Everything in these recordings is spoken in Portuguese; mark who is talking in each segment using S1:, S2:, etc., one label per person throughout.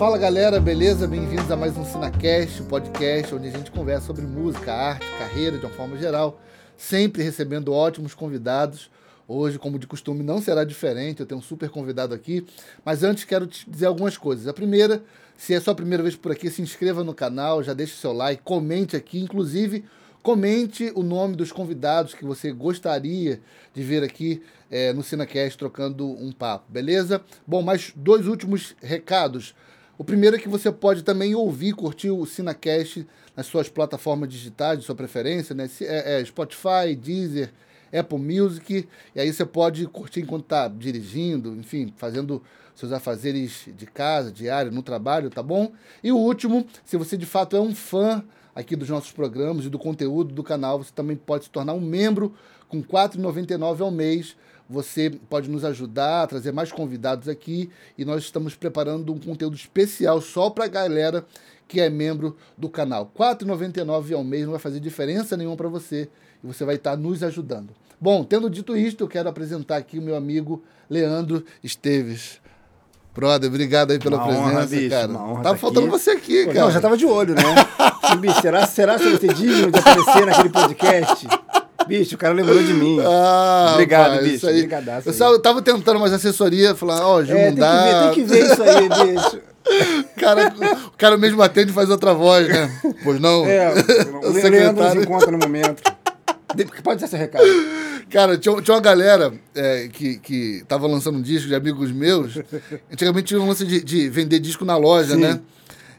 S1: Fala galera, beleza? Bem-vindos a mais um Cinecast, um podcast onde a gente conversa sobre música, arte, carreira de uma forma geral, sempre recebendo ótimos convidados. Hoje, como de costume, não será diferente, eu tenho um super convidado aqui. Mas antes quero te dizer algumas coisas. A primeira, se é sua primeira vez por aqui, se inscreva no canal, já deixe seu like, comente aqui, inclusive comente o nome dos convidados que você gostaria de ver aqui é, no Cinecast trocando um papo, beleza? Bom, mais dois últimos recados. O primeiro é que você pode também ouvir, curtir o Cinecast nas suas plataformas digitais de sua preferência, né? É, é Spotify, Deezer, Apple Music, e aí você pode curtir enquanto está dirigindo, enfim, fazendo seus afazeres de casa, diário, no trabalho, tá bom? E o último, se você de fato é um fã aqui dos nossos programas e do conteúdo do canal, você também pode se tornar um membro com R$ 4,99 ao mês. Você pode nos ajudar a trazer mais convidados aqui e nós estamos preparando um conteúdo especial só para a galera que é membro do canal. R$ 4,99 ao mês não vai fazer diferença nenhuma para você e você vai estar nos ajudando. Bom, tendo dito isto, eu quero apresentar aqui o meu amigo Leandro Esteves. Brother, obrigado aí pela
S2: Uma
S1: presença,
S2: honra, bicho,
S1: cara.
S2: uma honra
S1: Tava
S2: tá
S1: faltando
S2: aqui.
S1: você aqui,
S2: Pô,
S1: cara.
S2: Não, já tava de olho, né? bicho, será, será que eu vou ser digno de aparecer naquele podcast? Bicho, o cara lembrou de mim.
S1: Ah,
S2: Obrigado,
S1: rapaz,
S2: bicho.
S1: isso aí. Eu só tava tentando umas assessorias, falar, ó, Gil,
S2: é,
S1: não
S2: tem que,
S1: dá.
S2: ver, tem que ver isso aí, bicho.
S1: O cara, o cara mesmo atende e faz outra voz, né? Pois não?
S2: É,
S1: O
S2: o Leandro nos
S1: secretário.
S2: encontra no momento. De- Pode ser seu recado.
S1: Cara, tinha, tinha uma galera é, que, que tava lançando um disco de amigos meus. Antigamente tinha um lance de, de vender disco na loja,
S2: Sim.
S1: né?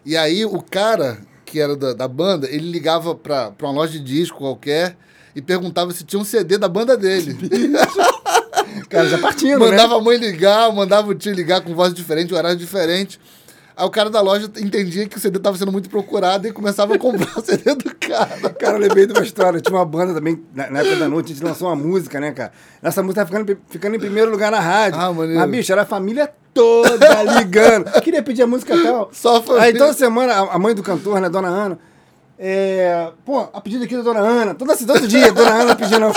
S1: E aí o cara, que era da, da banda, ele ligava pra, pra uma loja de disco qualquer e perguntava se tinha um CD da banda dele.
S2: Cara, já partindo,
S1: mandava
S2: né?
S1: a mãe ligar, mandava o tio ligar com voz diferente, horário diferente. Aí o cara da loja entendia que o CD estava sendo muito procurado e começava a comprar o CD do cara.
S2: Cara, eu lembrei de uma história. Tinha uma banda também, na, na época da noite, a gente lançou uma música, né, cara? Essa música tava ficando, ficando em primeiro lugar na rádio.
S1: Ah, maneiro.
S2: Mas, bicho, era a família toda ligando. Queria pedir a música tal.
S1: Só a família.
S2: Aí toda semana, a, a mãe do cantor, né, Dona Ana, é, pô, a pedido aqui da Dona Ana. Todo, todo dia, Dona Ana pedindo.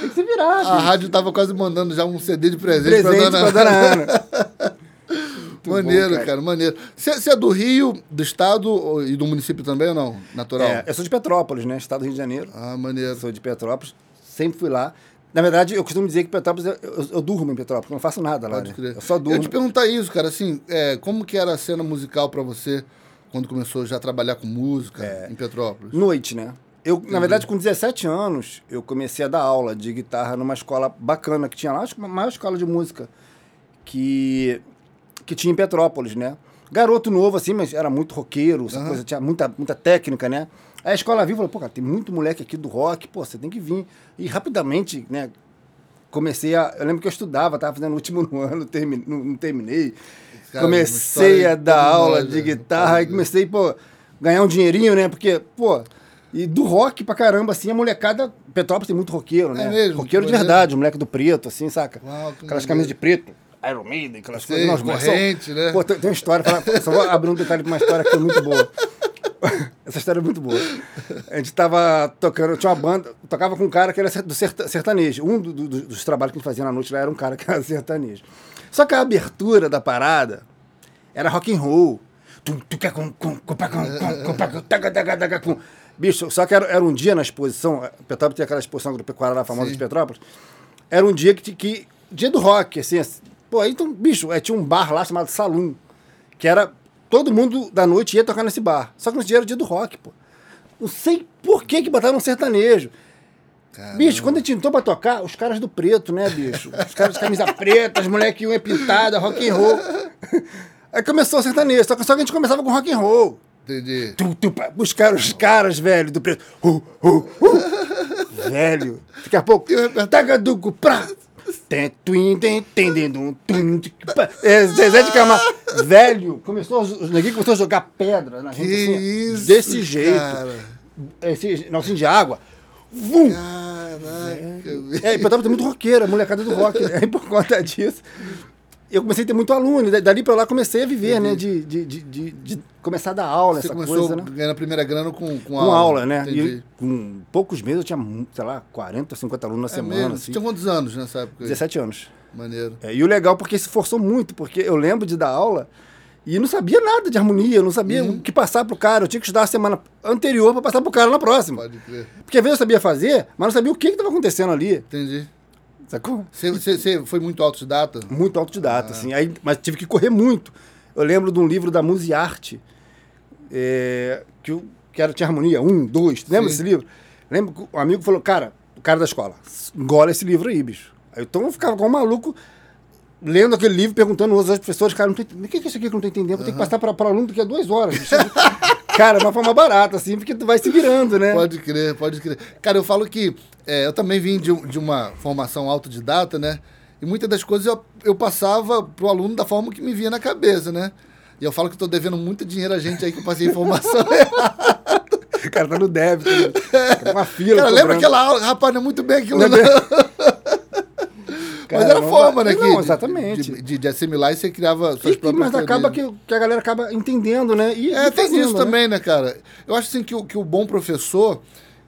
S2: Tem que se virar,
S1: A rádio tava quase mandando já um CD de presente,
S2: Presente
S1: pra dona
S2: pra Dona Ana.
S1: Maneiro,
S2: bom,
S1: cara.
S2: cara.
S1: maneiro. Você é do Rio, do estado e do município também ou não? Natural?
S2: É, eu sou de Petrópolis, né? Estado do Rio de Janeiro.
S1: Ah,
S2: Eu
S1: maneiro.
S2: sou de Petrópolis, sempre fui lá. Na verdade, eu costumo dizer que Petrópolis, eu, eu- eu durmo em Petrópolis, não faço nada lá,
S1: Pode
S2: né?
S1: crer.
S2: Eu só
S1: Eu
S2: durmo.
S1: te perguntar isso, cara, assim, é, como que era a cena musical pra você quando começou já a trabalhar com música
S2: É.
S1: em Petrópolis?
S2: Noite, né? Eu, na verdade, com 17 anos, eu comecei a dar aula de guitarra numa escola bacana que tinha lá, acho que a maior escola de música que, que tinha em Petrópolis, né? Garoto novo, assim, mas era muito roqueiro, essa coisa, tinha muita, muita técnica, né? Aí a escola viu e falou, pô, cara, tem muito moleque aqui do rock, pô, você tem que vir. E rapidamente, né, comecei a... Eu lembro que eu estudava, tava fazendo o último ano, termi, não, não terminei.
S1: Cara,
S2: comecei a dar aula
S1: nós,
S2: de
S1: né?
S2: guitarra, aí comecei, pô, ganhar um dinheirinho, né? Porque, pô, e do rock pra caramba, assim, a molecada. Petrópolis tem muito roqueiro, né?
S1: É mesmo?
S2: Roqueiro de
S1: Maneiro.
S2: verdade, o moleque do preto, assim, saca?
S1: Uau, que
S2: aquelas camisas de preto. Iron Maiden, aquelas
S1: Sei,
S2: coisas. Os moleques são-
S1: corrente, né?
S2: Pô, tem, tem uma história, fala- só vou abrir um detalhe pra uma história que foi muito boa. Essa história é muito boa. A gente tava tocando, tinha uma banda, tocava com um cara que era do serta- sertanejo. Um do- do- dos trabalhos que a gente fazia na noite lá era um cara que era sertanejo. Só que a abertura da parada era rock and roll. Bicho, só que era, era um dia na exposição, Petrópolis tem aquela exposição agropecuária lá famosa
S1: Sim.
S2: de Petrópolis. Era um dia que, que dia do rock, assim, assim. Pô, aí então, bicho, é, tinha um bar lá chamado Saloon, que era todo mundo da noite ia tocar nesse bar. Só que nesse dia era o dia do rock, pô. Não sei por que que botaram um sertanejo.
S1: Caramba.
S2: Bicho, quando a gente entrou pra tocar, os caras do preto, né, bicho? Os caras de camisa preta, as moleques iam é pintada, rock and roll. Aí começou o sertanejo, só que, só que a gente começava com rock and roll.
S1: Entendi.
S2: Tu, tu, buscaram os caras, velho, do preto. Uh, uh, uh. velho. Daqui a pouco.
S1: E o
S2: É, Zezé de Camargo. Velho, começou, os neguinhos começou a jogar pedra na
S1: Que
S2: gente. assim,
S1: isso,
S2: Desse jeito.
S1: cara.
S2: Esse negocinho de água. Vum!
S1: Caraca.
S2: É, Petrópolis é muito roqueira, molecada do rock. Aí por conta disso, eu comecei a ter muito aluno. da- Dali pra lá comecei a viver, né? De, de, de, de- começar a dar aula,
S1: Você
S2: essa
S1: começou
S2: coisa, né?
S1: ganhando a primeira grana com, com
S2: Com
S1: aula.
S2: aula, né? E com poucos meses eu tinha, sei lá, 40, 50 alunos na
S1: É
S2: semana.
S1: mesmo?
S2: Assim,
S1: Você tinha quantos anos nessa época? aí?
S2: 17 anos.
S1: Maneiro.
S2: É, e o legal porque se forçou muito, porque eu lembro de dar aula E não sabia nada de harmonia, não sabia
S1: Uhum.
S2: o que passar pro cara. Eu tinha que estudar a semana anterior para passar pro cara na próxima.
S1: Pode crer.
S2: Porque às vezes eu sabia fazer, mas não sabia o que estava acontecendo ali.
S1: Entendi.
S2: Sacou?
S1: Você, foi muito autodidata?
S2: Muito autodidata, assim. Aí, mas tive que correr muito. Eu lembro de um livro da Musearte, é, que, que era, tinha harmonia, um, dois. Lembra
S1: Sim.
S2: desse livro? Lembro que um amigo falou, cara, o cara da escola, engole esse livro aí, bicho. Aí, então eu ficava com um maluco lendo aquele livro, perguntando aos outros professores, cara, não tô, o que é isso aqui que eu não tô entendendo? Vou ter que passar para o aluno daqui a duas horas. cara, é uma forma barata, assim, porque tu vai se virando, né?
S1: Pode crer, pode crer. Cara, eu falo que é, eu também vim de, de uma formação autodidata, né? E muitas das coisas eu, eu passava pro aluno da forma que me vinha na cabeça, né? E eu falo que eu tô devendo muito dinheiro a gente aí que eu passei informação.
S2: O cara tá no débito. né? Tá Uma fila.
S1: Cara, lembra
S2: cobrando.
S1: aquela aula? Rapaz, não é muito bem aquilo,
S2: Não é
S1: não.
S2: Bem-
S1: Mas
S2: Cara,
S1: era forma, né? que-
S2: Não, exatamente.
S1: De, de- de assimilar e você criava suas
S2: E-
S1: próprias
S2: mas acaba que, que a galera acaba entendendo, né? E,
S1: É,
S2: e
S1: tem
S2: fazendo,
S1: isso
S2: né?
S1: também, né, cara? Eu acho assim que o, que o bom professor,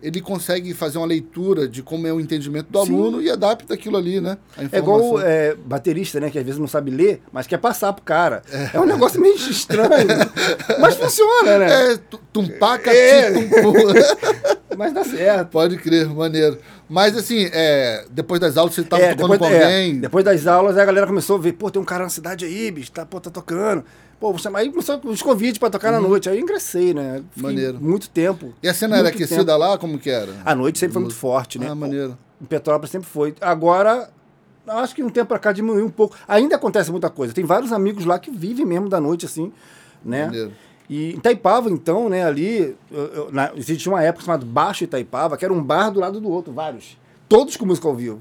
S1: ele consegue fazer uma leitura de como é o entendimento do
S2: Sim.
S1: aluno e adapta aquilo ali, né?
S2: É igual é, baterista, né? Que às vezes não sabe ler, mas quer passar pro cara. É, um negócio meio estranho. mas funciona, né?
S1: É, tu- tumpaca,
S2: É. Mas dá certo.
S1: Pode crer, maneiro. Mas assim, é, depois das aulas você tava
S2: É,
S1: tocando
S2: depois,
S1: com
S2: é,
S1: alguém.
S2: depois das aulas, a galera começou a ver, pô, tem um cara na cidade aí, bicho, tá, pô, tá tocando. Pô, chamar. Aí começou os convites pra tocar na noite. Aí eu ingressei, né? Fiquei
S1: Uhum. Maneiro.
S2: muito tempo.
S1: E a cena era aquecida
S2: tempo.
S1: lá? Como que era?
S2: A noite sempre foi muito forte, né?
S1: Ah, maneiro.
S2: Em Petrópolis sempre foi. Agora, acho que um tempo pra cá diminuiu um pouco. Ainda acontece muita coisa. Tem vários amigos lá que vivem mesmo da noite, assim, né?
S1: Maneiro.
S2: E em Itaipava, então, né, ali, eu- eu- na- existia uma época chamada Baixo Itaipava, que era um bar do lado do outro, vários. Todos com música ao vivo.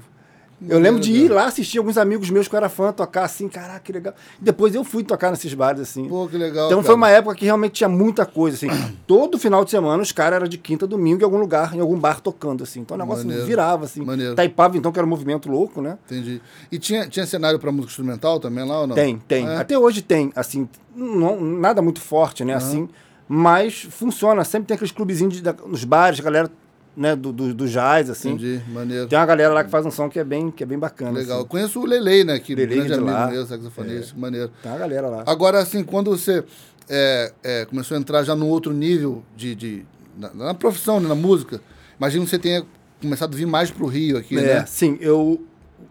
S2: Eu lembro de ir lá assistir alguns amigos meus que eu era fã, tocar assim, caraca, que legal. Depois eu fui tocar nesses bares, assim.
S1: Pô, que legal.
S2: Então
S1: cara.
S2: foi uma época que realmente tinha muita coisa, assim. Todo final de semana os caras eram de quinta domingo em algum lugar, em algum bar tocando, assim. Então o negócio
S1: Maneiro.
S2: virava, assim.
S1: Maneiro.
S2: Taipava, então, que era um movimento louco, né?
S1: Entendi. E tinha, tinha cenário pra música instrumental também lá ou não?
S2: Tem, tem.
S1: É?
S2: Até hoje tem, assim, não- nada muito forte, né, assim, mas funciona. Sempre tem aqueles clubezinhos de- da- nos bares, a galera, né, do, do, do jazz, assim.
S1: Entendi, maneiro.
S2: Tem uma galera lá que faz um som que é bem, que é bem bacana.
S1: Legal.
S2: assim.
S1: Conheço o Lelei, né? Que
S2: Lelei
S1: grande
S2: de
S1: amigo
S2: lá.
S1: meu, saxofonista, maneiro.
S2: Tem uma galera lá.
S1: Agora, assim, quando você é, é, começou a entrar já num outro nível de, de na, na profissão, né, na música, imagino que você tenha começado a vir mais pro Rio aqui,
S2: É,
S1: né?
S2: sim, eu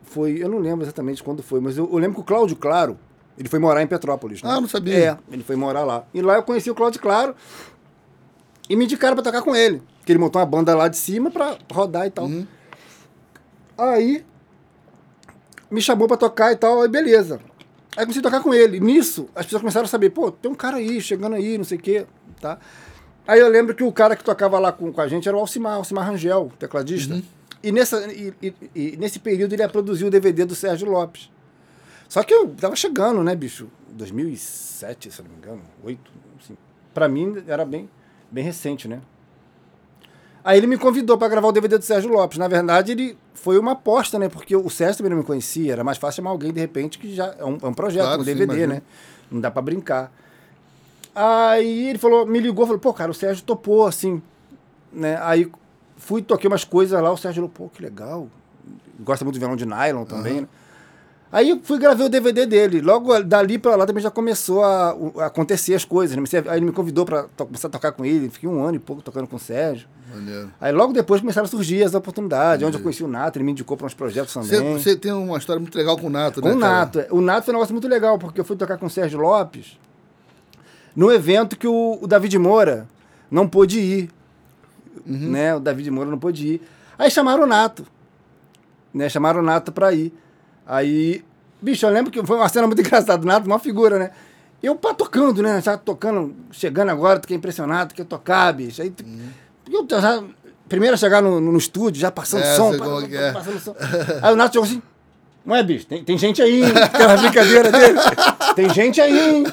S2: foi, eu não lembro exatamente quando foi, mas eu, eu lembro que o Cláudio Claro, ele foi morar em Petrópolis, né?
S1: Ah, não sabia.
S2: É, ele foi morar lá. E lá eu conheci o Cláudio Claro e me indicaram pra tocar com ele, que ele montou uma banda lá de cima pra rodar e tal.
S1: Uhum.
S2: Aí me chamou pra tocar e tal, aí beleza. Aí comecei a tocar com ele. Nisso, as pessoas começaram a saber, pô, tem um cara aí, chegando aí, não sei o quê, tá? Aí eu lembro que o cara que tocava lá com, com a gente era o Alcimar, Alcimar Rangel, tecladista. E, nessa, e, e- e nesse período ele ia produzir o DVD do Sérgio Lopes. Só que eu tava chegando, né, bicho? 2007, se não me engano, 8, assim. Pra mim era bem, bem recente, né? Aí ele me convidou para gravar o DVD do Sérgio Lopes. Na verdade, ele foi uma aposta, né? Porque o Sérgio também não me conhecia. Era mais fácil chamar alguém, de repente, que já é um, é um projeto,
S1: Claro,
S2: um
S1: sim,
S2: DVD,
S1: imagino.
S2: né? Não dá para brincar. Aí ele falou, me ligou, falou, pô, cara, o Sérgio topou, assim, né? Aí fui, toquei umas coisas lá, o Sérgio falou, pô, que legal. Gosta muito de violão de nylon também, né? Aí eu fui gravei o DVD dele. Logo dali pra lá também já começou a, a acontecer as coisas. Né? Aí ele me convidou pra começar a tocar com ele. Fiquei um ano e pouco tocando com o Sérgio.
S1: Maneiro.
S2: Aí logo depois começaram a surgir as oportunidades. Onde eu conheci o Nato, ele me indicou para uns projetos também.
S1: você tem uma história muito legal com o Nato,
S2: Com
S1: né?
S2: o
S1: cara?
S2: Nato. O Nato foi um negócio muito legal, porque eu fui tocar com o Sérgio Lopes num evento que o, o David Moura não pôde ir.
S1: Uhum.
S2: Né? O David Moura não pôde ir. Aí chamaram o Nato. Né? Chamaram o Nato pra ir. Aí, bicho, eu lembro que foi uma cena muito engraçada. Nato, uma figura, né? Eu pá, tocando, né? Já tocando, chegando agora, fiquei impressionado, quer tocar, bicho. Aí, eu já, primeiro a chegar no, no estúdio, já passando
S1: Uhum. É,
S2: som. pá,
S1: que é.
S2: passando som. Aí o Nato chegou assim, não é, bicho? Tem, tem gente aí, hein? aquela brincadeira dele. Tem gente aí, hein?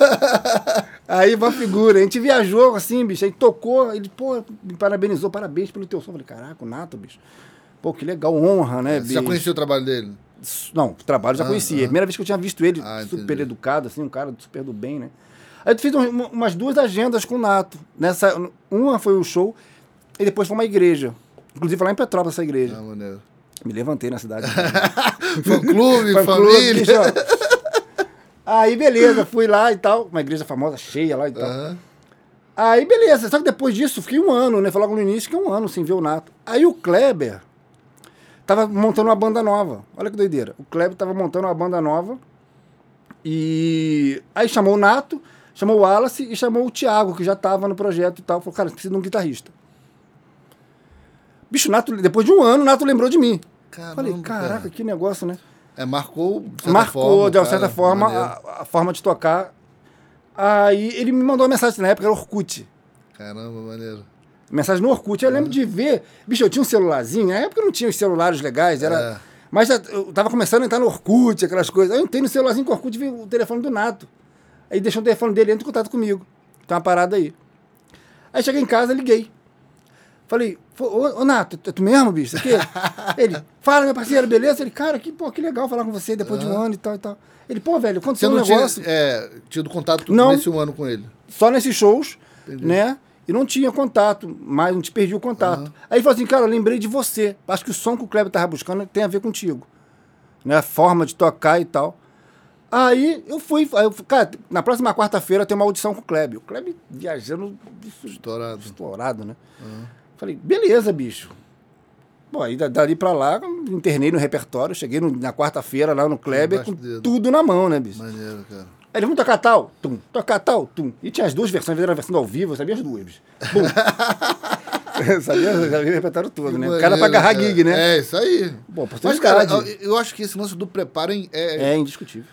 S2: Aí uma figura, a gente viajou assim, bicho, aí tocou, ele, pô, me parabenizou, parabéns pelo teu som. Eu falei, caraca, o Nato, bicho. Pô, que legal, honra, né,
S1: Você
S2: bicho?
S1: já conhecia o trabalho dele?
S2: Não, trabalho eu já
S1: Ah,
S2: conhecia.
S1: ah.
S2: Primeira vez que eu tinha visto ele,
S1: Ah,
S2: super
S1: entendi.
S2: educado, assim, um cara super do bem, né? Aí eu fiz um- umas duas agendas com o Nato. Nessa, uma foi o show e depois foi uma igreja. Inclusive lá em Petrópolis essa igreja.
S1: Ah, maneiro.
S2: Me levantei na cidade.
S1: Fã clube,
S2: Fã-clube,
S1: família.
S2: ó. Aí, beleza, fui lá e tal. Uma igreja famosa, cheia lá e tal.
S1: Aham.
S2: Aí, beleza. Só que depois disso, fiquei um ano, né? Logo no início, fiquei um ano sem ver o Nato. Aí o Kleber tava montando uma banda nova. Olha que doideira. O Kleber tava montando uma banda nova. E aí chamou o Nato, chamou o Wallace e chamou o Thiago, que já tava no projeto e tal. Falou, cara, precisa de um guitarrista. Bicho, o Nato, depois de um ano, o Nato lembrou de mim.
S1: Caramba,
S2: Falei, caraca,
S1: cara.
S2: que negócio, né?
S1: É, marcou. de
S2: Marcou,
S1: forma,
S2: de uma
S1: cara,
S2: certa forma,
S1: maneiro.
S2: a, a forma de tocar. Aí ele me mandou uma mensagem, na época era Orkut.
S1: Caramba, maneiro.
S2: Mensagem no Orkut. Eu lembro de ver. Bicho, eu tinha um celularzinho. Na época não tinha os celulares legais. Era...
S1: É.
S2: Mas eu tava começando a entrar no Orkut, aquelas coisas. Aí eu entrei no celularzinho com o Orkut e vi o telefone do Nato. Aí deixou o telefone dele, entra em contato comigo. Tem uma parada aí. Aí cheguei em casa, liguei. Falei, "Pô, ô, ô Nato, é tu mesmo, bicho? Aqui? Ele, fala, meu parceiro, beleza? Ele, cara, que, pô, que legal falar com você depois de um ano e tal e tal. Ele, pô, velho,
S1: Você
S2: aconteceu um
S1: não tinha
S2: negócio.
S1: é, tido contato
S2: Não.
S1: nesse um ano com ele?
S2: só nesses shows, né? E não tinha contato, mas não te perdi o contato. Aí ele falou assim, cara, lembrei de você. Acho que o som que o Kleber tava buscando tem a ver contigo. Né? A forma de tocar e tal. Aí eu fui, aí eu, cara, na próxima quarta-feira tem uma audição com o Kleber. O Kleber viajando isso,
S1: Estourado.
S2: estourado, né? Falei, beleza, bicho. Bom, aí da- dali pra lá, internei no repertório, cheguei no- na quarta-feira lá no Kleber com
S1: dedo.
S2: tudo na mão, né, bicho?
S1: Maneiro, cara.
S2: Aí ele, vamos tocar tal, tum, tocar tal, tum. E tinha as duas versões, era a versão ao vivo, eu sabia as duas. Bum. Eu sabia, eu sabia o repertório todo, né? O cara pra agarrar
S1: cara.
S2: gig, né?
S1: É, isso aí.
S2: Pô,
S1: Mas, cara,
S2: oportunidade.
S1: eu eu acho que esse lance do preparo é, é,
S2: É indiscutível.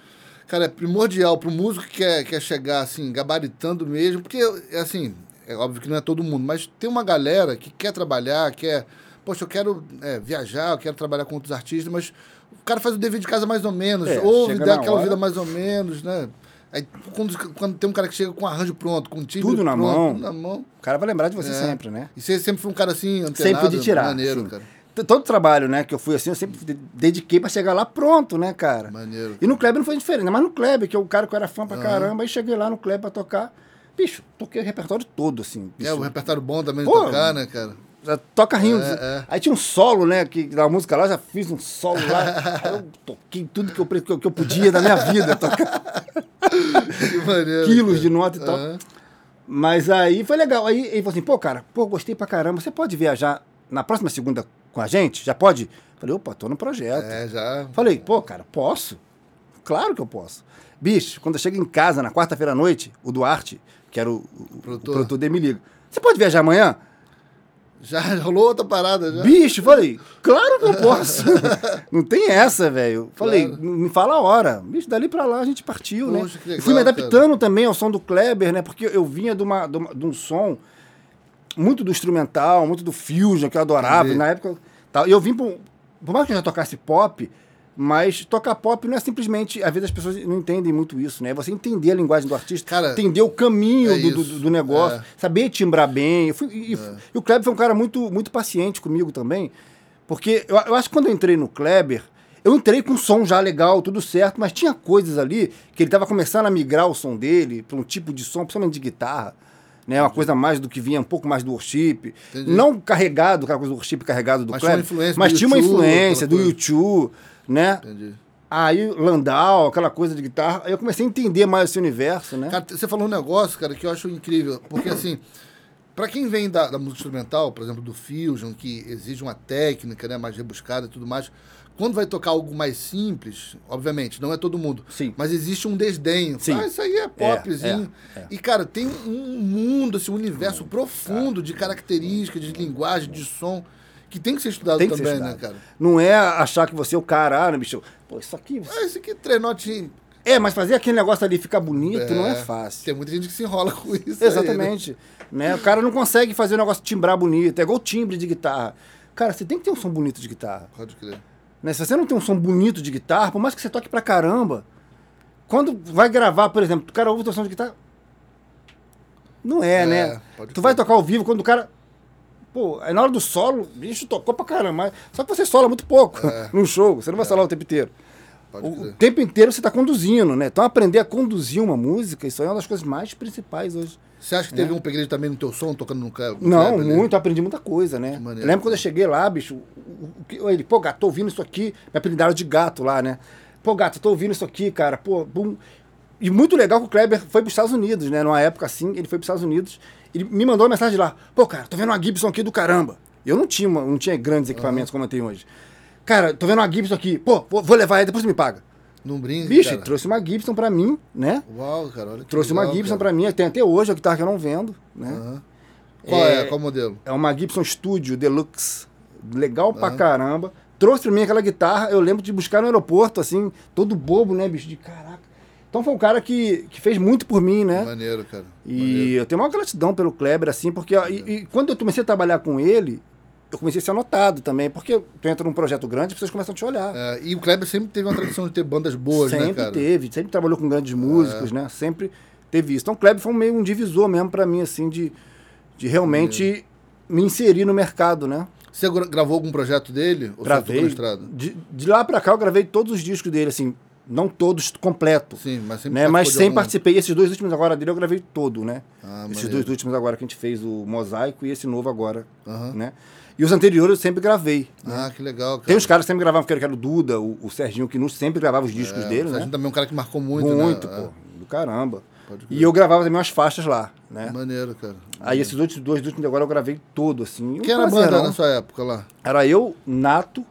S1: cara, é primordial pro músico que quer, quer chegar, assim, gabaritando mesmo. Porque, é assim, é óbvio que não é todo mundo, mas tem uma galera que quer trabalhar, quer... Poxa, eu quero é, viajar, eu quero trabalhar com outros artistas, mas o cara faz o dever de casa mais ou menos,
S2: É,
S1: ouve, dá aquela
S2: hora.
S1: vida mais ou menos, né? Aí, quando, quando tem um cara que chega com arranjo pronto, com timbre
S2: Tudo na
S1: pronto,
S2: mão.
S1: tudo na mão.
S2: O cara vai lembrar de você
S1: É.
S2: sempre, né?
S1: E você sempre foi um cara assim, antenado,
S2: Sempre de tirar.
S1: maneiro,
S2: assim.
S1: cara.
S2: Todo trabalho, né, que eu fui assim, eu sempre de- dediquei pra chegar lá pronto, né, cara?
S1: Maneiro.
S2: E no Kleber não foi diferente, mas no Kleber, que é o cara que eu era fã pra caramba, aí cheguei lá no Kleber pra tocar. Bicho, toquei o repertório todo, assim.
S1: É,
S2: bicho.
S1: o repertório bom também de
S2: Pô,
S1: tocar, né, cara?
S2: Já toca rindo.
S1: É, é.
S2: Aí tinha um solo, né? Que, da música lá, já fiz um solo lá. Aí eu toquei tudo que eu, que eu, que eu podia da minha vida, tocar
S1: Que maneiro.
S2: quilos
S1: cara.
S2: de nota e tal.
S1: Aham.
S2: Mas aí foi legal. Aí ele falou assim, pô, cara, pô, gostei pra caramba. Você pode viajar na próxima segunda com a gente? Já pode? Falei, opa, tô no projeto.
S1: É, já.
S2: Falei, pô, cara, posso? Claro que eu posso. Bicho, quando eu chego em casa na quarta-feira à noite, o Duarte, que era o, o, o
S1: Produtor.
S2: produtor dele, me liga. Você pode viajar amanhã?
S1: Já rolou outra parada, já.
S2: Bicho, falei, claro que eu posso. não tem essa, velho. Falei,
S1: Claro.
S2: me fala a hora. Bicho, dali pra lá a gente partiu, né?
S1: Poxa, que legal,
S2: fui me adaptando também ao som do Kleber, né? Porque eu vinha de, uma, de, uma- de um som muito do instrumental, muito do fusion, que eu adorava. E na época. Tal. E eu vim pra um- Por mais que eu já tocasse pop, mas tocar pop não é simplesmente. Às vezes as pessoas não entendem muito isso, né? É Você entender a linguagem do artista,
S1: Cara,
S2: entender o caminho
S1: é
S2: do, do, do negócio,
S1: é.
S2: saber timbrar bem. Eu fui- e, e- e o Kleber foi um cara muito, muito paciente comigo também, porque eu, eu acho que quando eu entrei no Kleber, eu entrei com um som já legal, tudo certo, mas tinha coisas ali que ele estava começando a migrar o som dele para um tipo de som, principalmente de guitarra. Né, uma coisa mais do que vinha, um pouco mais do worship.
S1: Entendi.
S2: Não carregado, aquela coisa do worship carregado do
S1: Mas
S2: Kleber.
S1: influência
S2: mas tinha uma
S1: U2,
S2: influência do YouTube, né?
S1: Entendi.
S2: Aí Landau, aquela coisa de guitarra. Aí eu comecei a entender mais esse universo, né?
S1: Cara, você falou um negócio, cara, que eu acho incrível. Porque, assim, pra quem vem da, da música instrumental, por exemplo, do Fusion, que exige uma técnica né, mais rebuscada e tudo mais, quando vai tocar algo mais simples, obviamente, não é todo mundo,
S2: Sim.
S1: mas existe um desdenho.
S2: Sim.
S1: Ah, isso aí é popzinho.
S2: é, é.
S1: E, cara, tem um mundo, assim, um universo profundo de características, de linguagem, de som, que tem que ser estudado
S2: Tem que
S1: também,
S2: ser
S1: né,
S2: estudado.
S1: cara?
S2: Não é achar que você é o cara, ah, né, bicho? Pô, isso aqui.
S1: Ah, isso aqui é trenote.
S2: É, mas fazer aquele negócio ali ficar bonito
S1: É,
S2: não é fácil.
S1: Tem muita gente que se enrola com isso. aí, né?
S2: Exatamente. né? O cara não consegue fazer o negócio timbrar bonito. É igual timbre de guitarra. Cara, você tem que ter um som bonito de guitarra.
S1: Pode crer.
S2: Né? Se você não tem um som bonito de guitarra, por mais que você toque pra caramba, quando vai gravar, por exemplo, o cara ouve o teu som de guitarra. Não é,
S1: É,
S2: né? Tu vai tocar ao vivo quando o cara. Pô, aí na hora do solo, bicho tocou pra caramba. Só que você sola muito pouco
S1: É.
S2: num show. Você não vai solar o tempo inteiro.
S1: Pode
S2: O, tempo inteiro você tá conduzindo, né? Então aprender a conduzir uma música, isso aí é uma das coisas mais principais hoje.
S1: Você acha que teve um upgrade também no teu som, tocando no?
S2: É. Não,
S1: ali?
S2: muito, eu aprendi muita coisa, né? lembro quando eu cheguei lá, bicho, ele, pô, gato, tô ouvindo isso aqui, me apelidaram de gato lá, né? Pô, gato, tô ouvindo isso aqui, cara, pô, bum. E muito legal que o Kleber foi para os Estados Unidos, né? Numa época assim, ele foi para os Estados Unidos. Ele me mandou uma mensagem lá. Pô, cara, tô vendo uma Gibson aqui do caramba. Eu não tinha, uma, não tinha grandes equipamentos como eu tenho hoje. Cara, tô vendo uma Gibson aqui. Pô, vou, levar aí, depois você me paga.
S1: Não brinca,
S2: Bicho,
S1: cara.
S2: trouxe uma Gibson pra mim, né?
S1: Uau, cara, olha que
S2: Trouxe uma
S1: legal,
S2: Gibson
S1: cara.
S2: pra mim, tem até hoje, a guitarra que eu não vendo, né?
S1: Aham. Qual é?
S2: É-
S1: Qual modelo?
S2: É uma Gibson Studio Deluxe. Legal pra caramba. Trouxe pra mim aquela guitarra, eu lembro de buscar no aeroporto, assim, todo bobo, né, bicho? De caraca. Então foi um cara que, que fez muito por mim, né?
S1: Maneiro, cara.
S2: E
S1: Maneiro.
S2: eu tenho uma gratidão pelo Kleber, assim, porque e, e quando eu comecei a trabalhar com ele, eu comecei a ser anotado também, porque tu entra num projeto grande, as pessoas começam a te olhar.
S1: É, e o Kleber sempre teve uma tradição de ter bandas boas,
S2: sempre
S1: né, cara? É.
S2: teve, sempre trabalhou com grandes músicos, né? Sempre teve isso. Então o Kleber foi meio um divisor mesmo pra mim, assim, de, de realmente me inserir no mercado, né?
S1: Você gra- gravou algum projeto dele? Ou
S2: Gravei. De, de lá pra cá eu gravei todos os discos dele, assim, não todos completo.
S1: Sim, mas sempre
S2: Né? Mas
S1: participou de
S2: sem
S1: algum.
S2: participei. Esses dois últimos agora dele eu gravei todo, né?
S1: Ah,
S2: Esses dois últimos agora que a gente fez, o Mosaico e esse novo agora, né? E os anteriores eu sempre gravei.
S1: Ah, que legal, cara.
S2: Tem os caras que sempre gravavam, que era o Duda, o, o Serginho Quinus sempre gravava os discos
S1: É,
S2: dele,
S1: o
S2: né?
S1: Serginho também é um cara que marcou muito,
S2: Muito,
S1: né?
S2: pô. Do caramba. E eu gravava também umas faixas lá, né?
S1: É, maneiro, cara.
S2: Aí esses outros dois últimos agora eu gravei todo, assim. Um
S1: Quem era a banda na sua época lá?
S2: Era eu, Nato,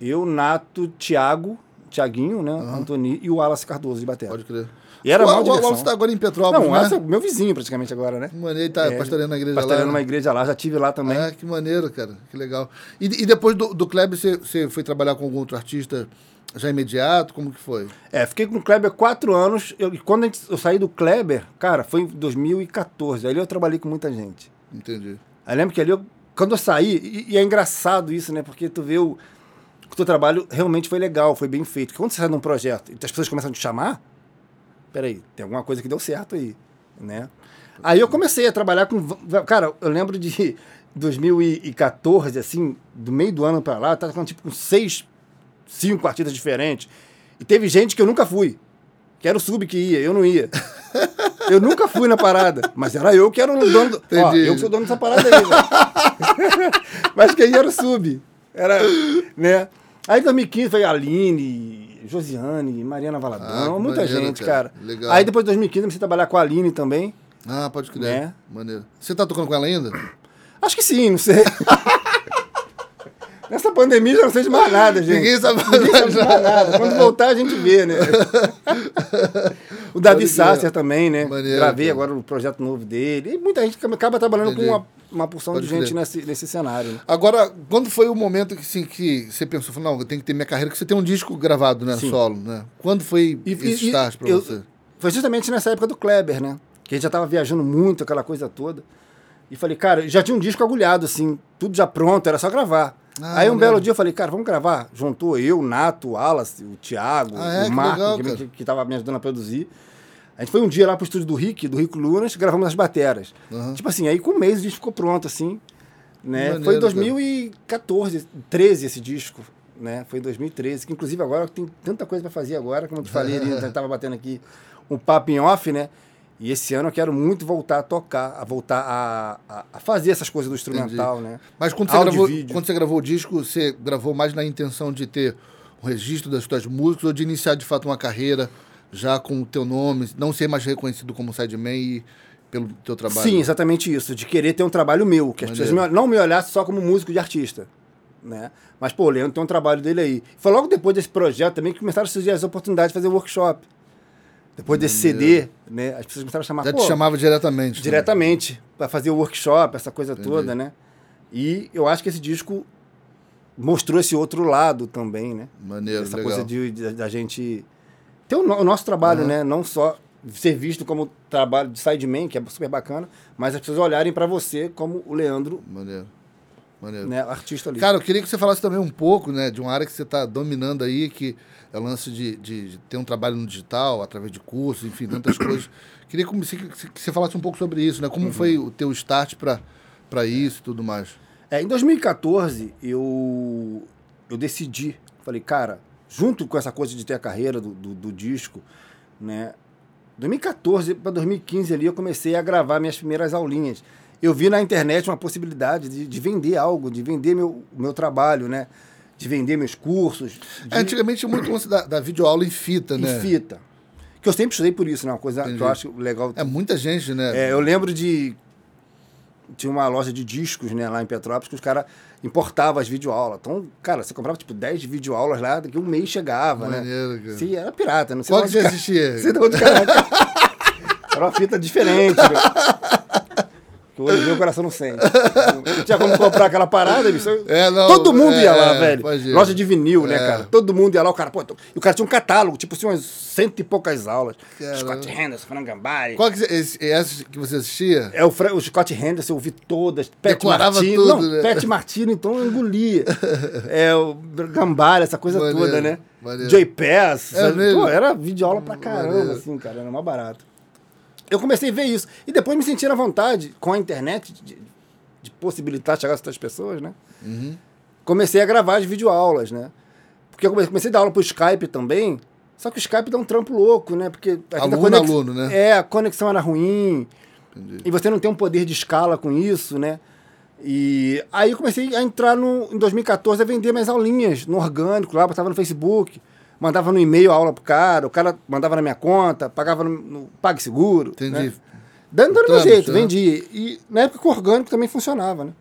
S2: eu, Nato, Thiago, Thiaguinho, né? Antoni e o Wallace Cardoso de Batera.
S1: Pode crer.
S2: E era
S1: o,
S2: mal
S1: o, o
S2: diversão.
S1: Wallace tá agora em Petrópolis,
S2: Não, o
S1: né?
S2: Wallace é meu vizinho praticamente agora, né?
S1: Maneiro, ele tá
S2: É,
S1: pastoreando na igreja
S2: Pastoreando
S1: lá.
S2: numa
S1: né?
S2: igreja lá, já tive lá também.
S1: Ah, que maneiro, cara. Que legal. E, e depois do, do Kleber, você, você foi trabalhar com algum outro artista já imediato? Como que foi?
S2: É, fiquei com o Kleber quatro anos. Eu, e quando gente- eu saí do Kleber, cara, foi em 2014. Ali eu trabalhei com muita gente.
S1: Entendi.
S2: Aí lembro que ali, eu, quando eu saí, e, e é engraçado isso, né? Porque tu vê o, que o teu trabalho realmente foi legal, foi bem feito. Quando você sai num projeto e as pessoas começam a te chamar, peraí, tem alguma coisa que deu certo aí, né? Aí eu comecei a trabalhar com... Cara, eu lembro de 2014, assim, do meio do ano pra lá, eu tava com tipo com seis, cinco artistas diferentes. E teve gente que eu nunca fui. Que era o sub que ia, eu não ia. Eu nunca fui na parada, mas era eu que era o dono. Do... Ó, eu que sou dono dessa parada aí, mas quem era o sub. Era, né? Aí em 2015 foi a Aline, Josiane, Mariana Valadão,
S1: Ah,
S2: muita
S1: maneiro,
S2: gente,
S1: cara.
S2: cara.
S1: Legal.
S2: Aí depois de 2015 eu comecei a trabalhar com a Aline também.
S1: Ah, pode crer.
S2: Né?
S1: Maneiro. Você tá tocando com ela ainda?
S2: Acho que sim, não sei. Nessa pandemia já não sei de mais nada, gente.
S1: Ninguém sabe
S2: Ninguém sabe de mais nada. Quando voltar a gente vê, né? o Davi. Sasser também, né?
S1: Maneiro,
S2: Gravei
S1: cara.
S2: agora o projeto novo dele. E muita gente acaba trabalhando
S1: Entendi.
S2: com uma, uma porção
S1: Pode
S2: de gente nesse, nesse cenário. né?
S1: Agora, quando foi o momento que, assim, que você pensou, falou, não, eu tenho que ter minha carreira, que você tem um disco gravado, né,
S2: Sim.
S1: solo, né? Quando foi
S2: E-
S1: esse
S2: e-
S1: start pra
S2: eu-
S1: você?
S2: Foi justamente nessa época do Kleber, né? Que a gente já tava viajando muito, aquela coisa toda. E falei, cara, já tinha um disco agulhado, assim, tudo já pronto, era só gravar.
S1: Ah,
S2: Aí um belo dia eu falei, cara, vamos gravar. Juntou eu, o Nato, o Wallace, o Thiago,
S1: Ah, é?
S2: o
S1: Que
S2: Marco,
S1: legal,
S2: que, que, que tava me ajudando a produzir. A gente foi um dia lá pro estúdio do Rick, do Rico Lunas, gravamos as bateras.
S1: Aham.
S2: Tipo assim, aí com um mês o disco ficou pronto, assim. Né?
S1: Maneiro,
S2: foi em
S1: cara.
S2: 2014, 13 esse disco. Né? Foi em 2013, que inclusive agora tem tanta coisa para fazer agora, como eu te falei, ali, a gente tava batendo aqui um papo em off, né? E esse ano eu quero muito voltar a tocar, a voltar a, a, a fazer essas coisas do instrumental, né?
S1: Mas quando você, gravou,
S2: vídeo.
S1: quando você gravou o disco, você gravou mais na intenção de ter o registro das suas músicas ou de iniciar de fato uma carreira já com o teu nome, não ser mais reconhecido como sideman e pelo teu trabalho?
S2: Sim, exatamente isso, de querer ter um trabalho meu, que as
S1: Maneiro.
S2: pessoas não me olhassem só como músico de artista. Né? Mas, pô, o Leandro tem um trabalho dele aí. Foi logo depois desse projeto também que começaram a surgir as oportunidades de fazer workshop. Depois desse CD, né? As pessoas começaram a chamar.
S1: Já te chamava diretamente. né?
S2: diretamente para fazer o workshop, essa coisa
S1: Entendi.
S2: toda, né? E eu acho que esse disco mostrou esse outro lado também, né?
S1: Maneiro,
S2: Essa
S1: legal.
S2: coisa de, de- da gente ter o, o nosso trabalho, né? Não só ser visto como trabalho de sideman, que é super bacana, mas as pessoas olharem para você como o Leandro,
S1: Maneiro. Maneiro.
S2: né, artista ali.
S1: Cara, eu queria que você falasse também um pouco, né, de uma área que você está dominando aí, que é o lance de, de- de ter um trabalho no digital, através de cursos, enfim, tantas coisas. Queria que você, que você falasse um pouco sobre isso, né? Como
S2: Uhum.
S1: foi o teu start para isso e tudo mais.
S2: É, em 2014, eu, eu decidi, falei, cara, junto com essa coisa de ter a carreira do, do, do disco, né? 2014 para 2015 ali eu comecei a gravar minhas primeiras aulinhas. Eu vi na internet uma possibilidade de, de vender algo, de vender meu, meu trabalho, né? De vender meus cursos. De,
S1: É, antigamente tinha muito lance da, da videoaula em fita,
S2: em
S1: né?
S2: fita. Que eu sempre estudei por isso, né? Uma coisa
S1: Entendi.
S2: que eu acho legal.
S1: É muita gente, né?
S2: É, eu lembro de. Tinha uma loja de discos, né, lá em Petrópolis, que os caras importavam as videoaulas. Então, cara, você comprava tipo 10 videoaulas lá, daqui um mês chegava,
S1: Maneiro,
S2: né?
S1: cara.
S2: Sim, era pirata, não sei
S1: Qual que você assistia?
S2: Sei de onde caraca. Era uma fita diferente. Meu coração não sente. Não tinha como comprar aquela parada, bicho.
S1: É, não,
S2: Todo mundo ia
S1: é,
S2: lá,
S1: é,
S2: velho. Loja de vinil, né,
S1: É.
S2: cara? Todo mundo ia lá, o cara, pô, e o cara tinha um catálogo, tipo assim, umas cento e poucas aulas.
S1: Caramba.
S2: Scott Henderson, Fernando Gambari.
S1: Qual que esse, essas que você assistia?
S2: É o, Fra- o Scott Henderson, eu ouvi todas.
S1: Decorava
S2: Martino.
S1: tudo,
S2: Não,
S1: né?
S2: Pat Martino, então eu engolia. é, o Gambara, essa coisa
S1: Maneiro,
S2: toda, né?
S1: maneiro.
S2: Joy Pass.
S1: É
S2: sabe? Pô, era videoaula pra caramba,
S1: Maneiro.
S2: assim, cara. Era mais barato. Eu comecei a ver isso. E depois me senti à vontade, com a internet, de, de possibilitar chegar a outras pessoas, né?
S1: Uhum.
S2: Comecei a gravar as videoaulas, né? Porque eu comecei, a dar aula pro Skype também. Só que o Skype dá um trampo louco, né? Porque a
S1: Aluno,
S2: conex-
S1: aluno, né?
S2: É, a conexão era ruim.
S1: Entendi.
S2: E você não tem um poder de escala com isso, né? E aí eu comecei a entrar no, em 2014 a vender minhas aulinhas no orgânico, lá, botava no Facebook, mandava no e-mail a aula pro cara, o cara mandava na minha conta, pagava no, no PagSeguro.
S1: Entendi.
S2: Né? Dando, dando meu
S1: Trâmite,
S2: jeito,
S1: né?
S2: vendia. E na época o orgânico também funcionava, né?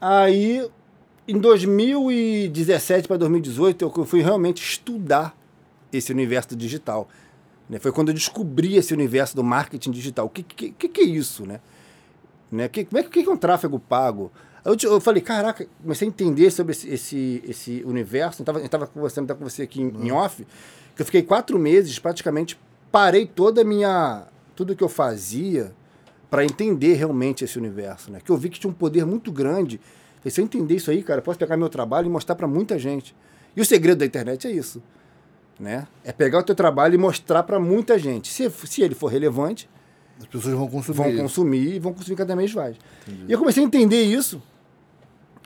S2: Aí, em 2017 para 2018, eu fui realmente estudar esse universo digital. Né? Foi quando eu descobri esse universo do marketing digital. O que, que, que, é isso, né? né? Que, como é que, o que é um tráfego pago? Eu, te- eu falei, caraca, comecei a entender sobre esse, esse, esse universo. Eu estava conversando com você aqui em, em off, que eu fiquei quatro meses, praticamente, parei toda a minha... Tudo que eu fazia para entender realmente esse universo, né? Que eu vi que tinha um poder muito grande. Falei, se eu entender isso aí, cara, eu posso pegar meu trabalho e mostrar para muita gente. E o segredo da internet é isso, né? É pegar o teu trabalho e mostrar para muita gente. Se, se ele for relevante,
S1: As pessoas vão consumir.
S2: vão consumir e vão consumir cada vez mais. E eu comecei a entender isso.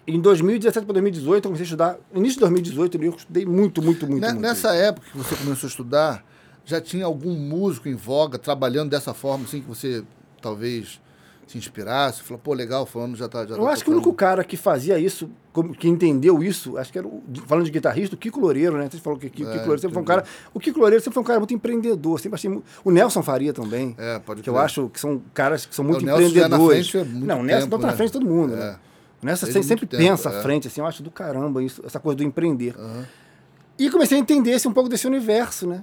S2: Em 2017 para 2018, eu comecei a estudar. No início de 2018, eu estudei muito, muito, muito.
S1: Ne-
S2: muito.
S1: Nessa época que você começou a estudar, já tinha algum músico em voga trabalhando dessa forma, assim, que você talvez se inspirasse? Falou, pô, legal, fulano já tá. Já
S2: Eu
S1: tá
S2: acho que o único
S1: tocando.
S2: cara que fazia isso, que entendeu isso, acho que era o, falando de guitarrista, o Kiko Loureiro, né? Você falou que o Kiko,
S1: É,
S2: Kiko Loureiro sempre foi um cara. O Kiko Loureiro sempre foi um cara muito empreendedor. Sempre achei, o Nelson Faria também.
S1: É, pode
S2: que eu acho que são caras que são muito
S1: o Nelson já é
S2: empreendedores.
S1: frente há muito
S2: não, o Nelson
S1: tempo,
S2: tá na
S1: né?
S2: frente de todo mundo,
S1: É.
S2: né? Nelson
S1: Desde
S2: sempre, sempre pensa
S1: tempo,
S2: à
S1: é.
S2: frente, assim, eu acho do caramba isso, essa coisa do empreender. E comecei a entender esse, um pouco desse universo, né?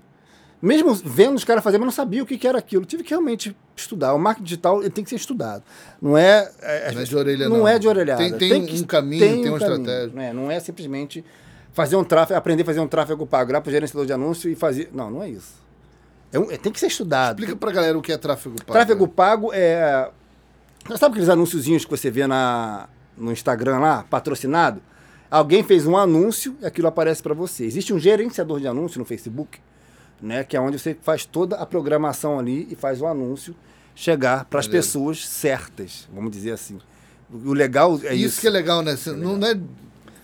S2: Mesmo vendo os caras fazendo, eu não sabia o que, que era aquilo. Tive que realmente estudar. O marketing digital ele tem que ser estudado. Não é. é,
S1: Não é de orelha,
S2: não.
S1: não.
S2: é de orelhada.
S1: Tem- tem um caminho, tem uma
S2: caminho,
S1: estratégia.
S2: Não é, não é simplesmente fazer um tráfego, aprender a fazer um tráfego pago, ir para o gerenciador de anúncio e fazer. Não, não é isso. É um- é- tem que ser estudado.
S1: Explica pra galera o que é tráfego pago.
S2: Tráfego pago é. Sabe aqueles anúnciozinhos que você vê na, no Instagram lá, patrocinado? Alguém fez um anúncio e aquilo aparece para você. Existe um gerenciador de anúncio no Facebook, né? Que é onde você faz toda a programação ali e faz o anúncio chegar para as pessoas certas, vamos dizer assim. O legal é
S1: isso,
S2: isso.
S1: que é legal, né? Você- Não é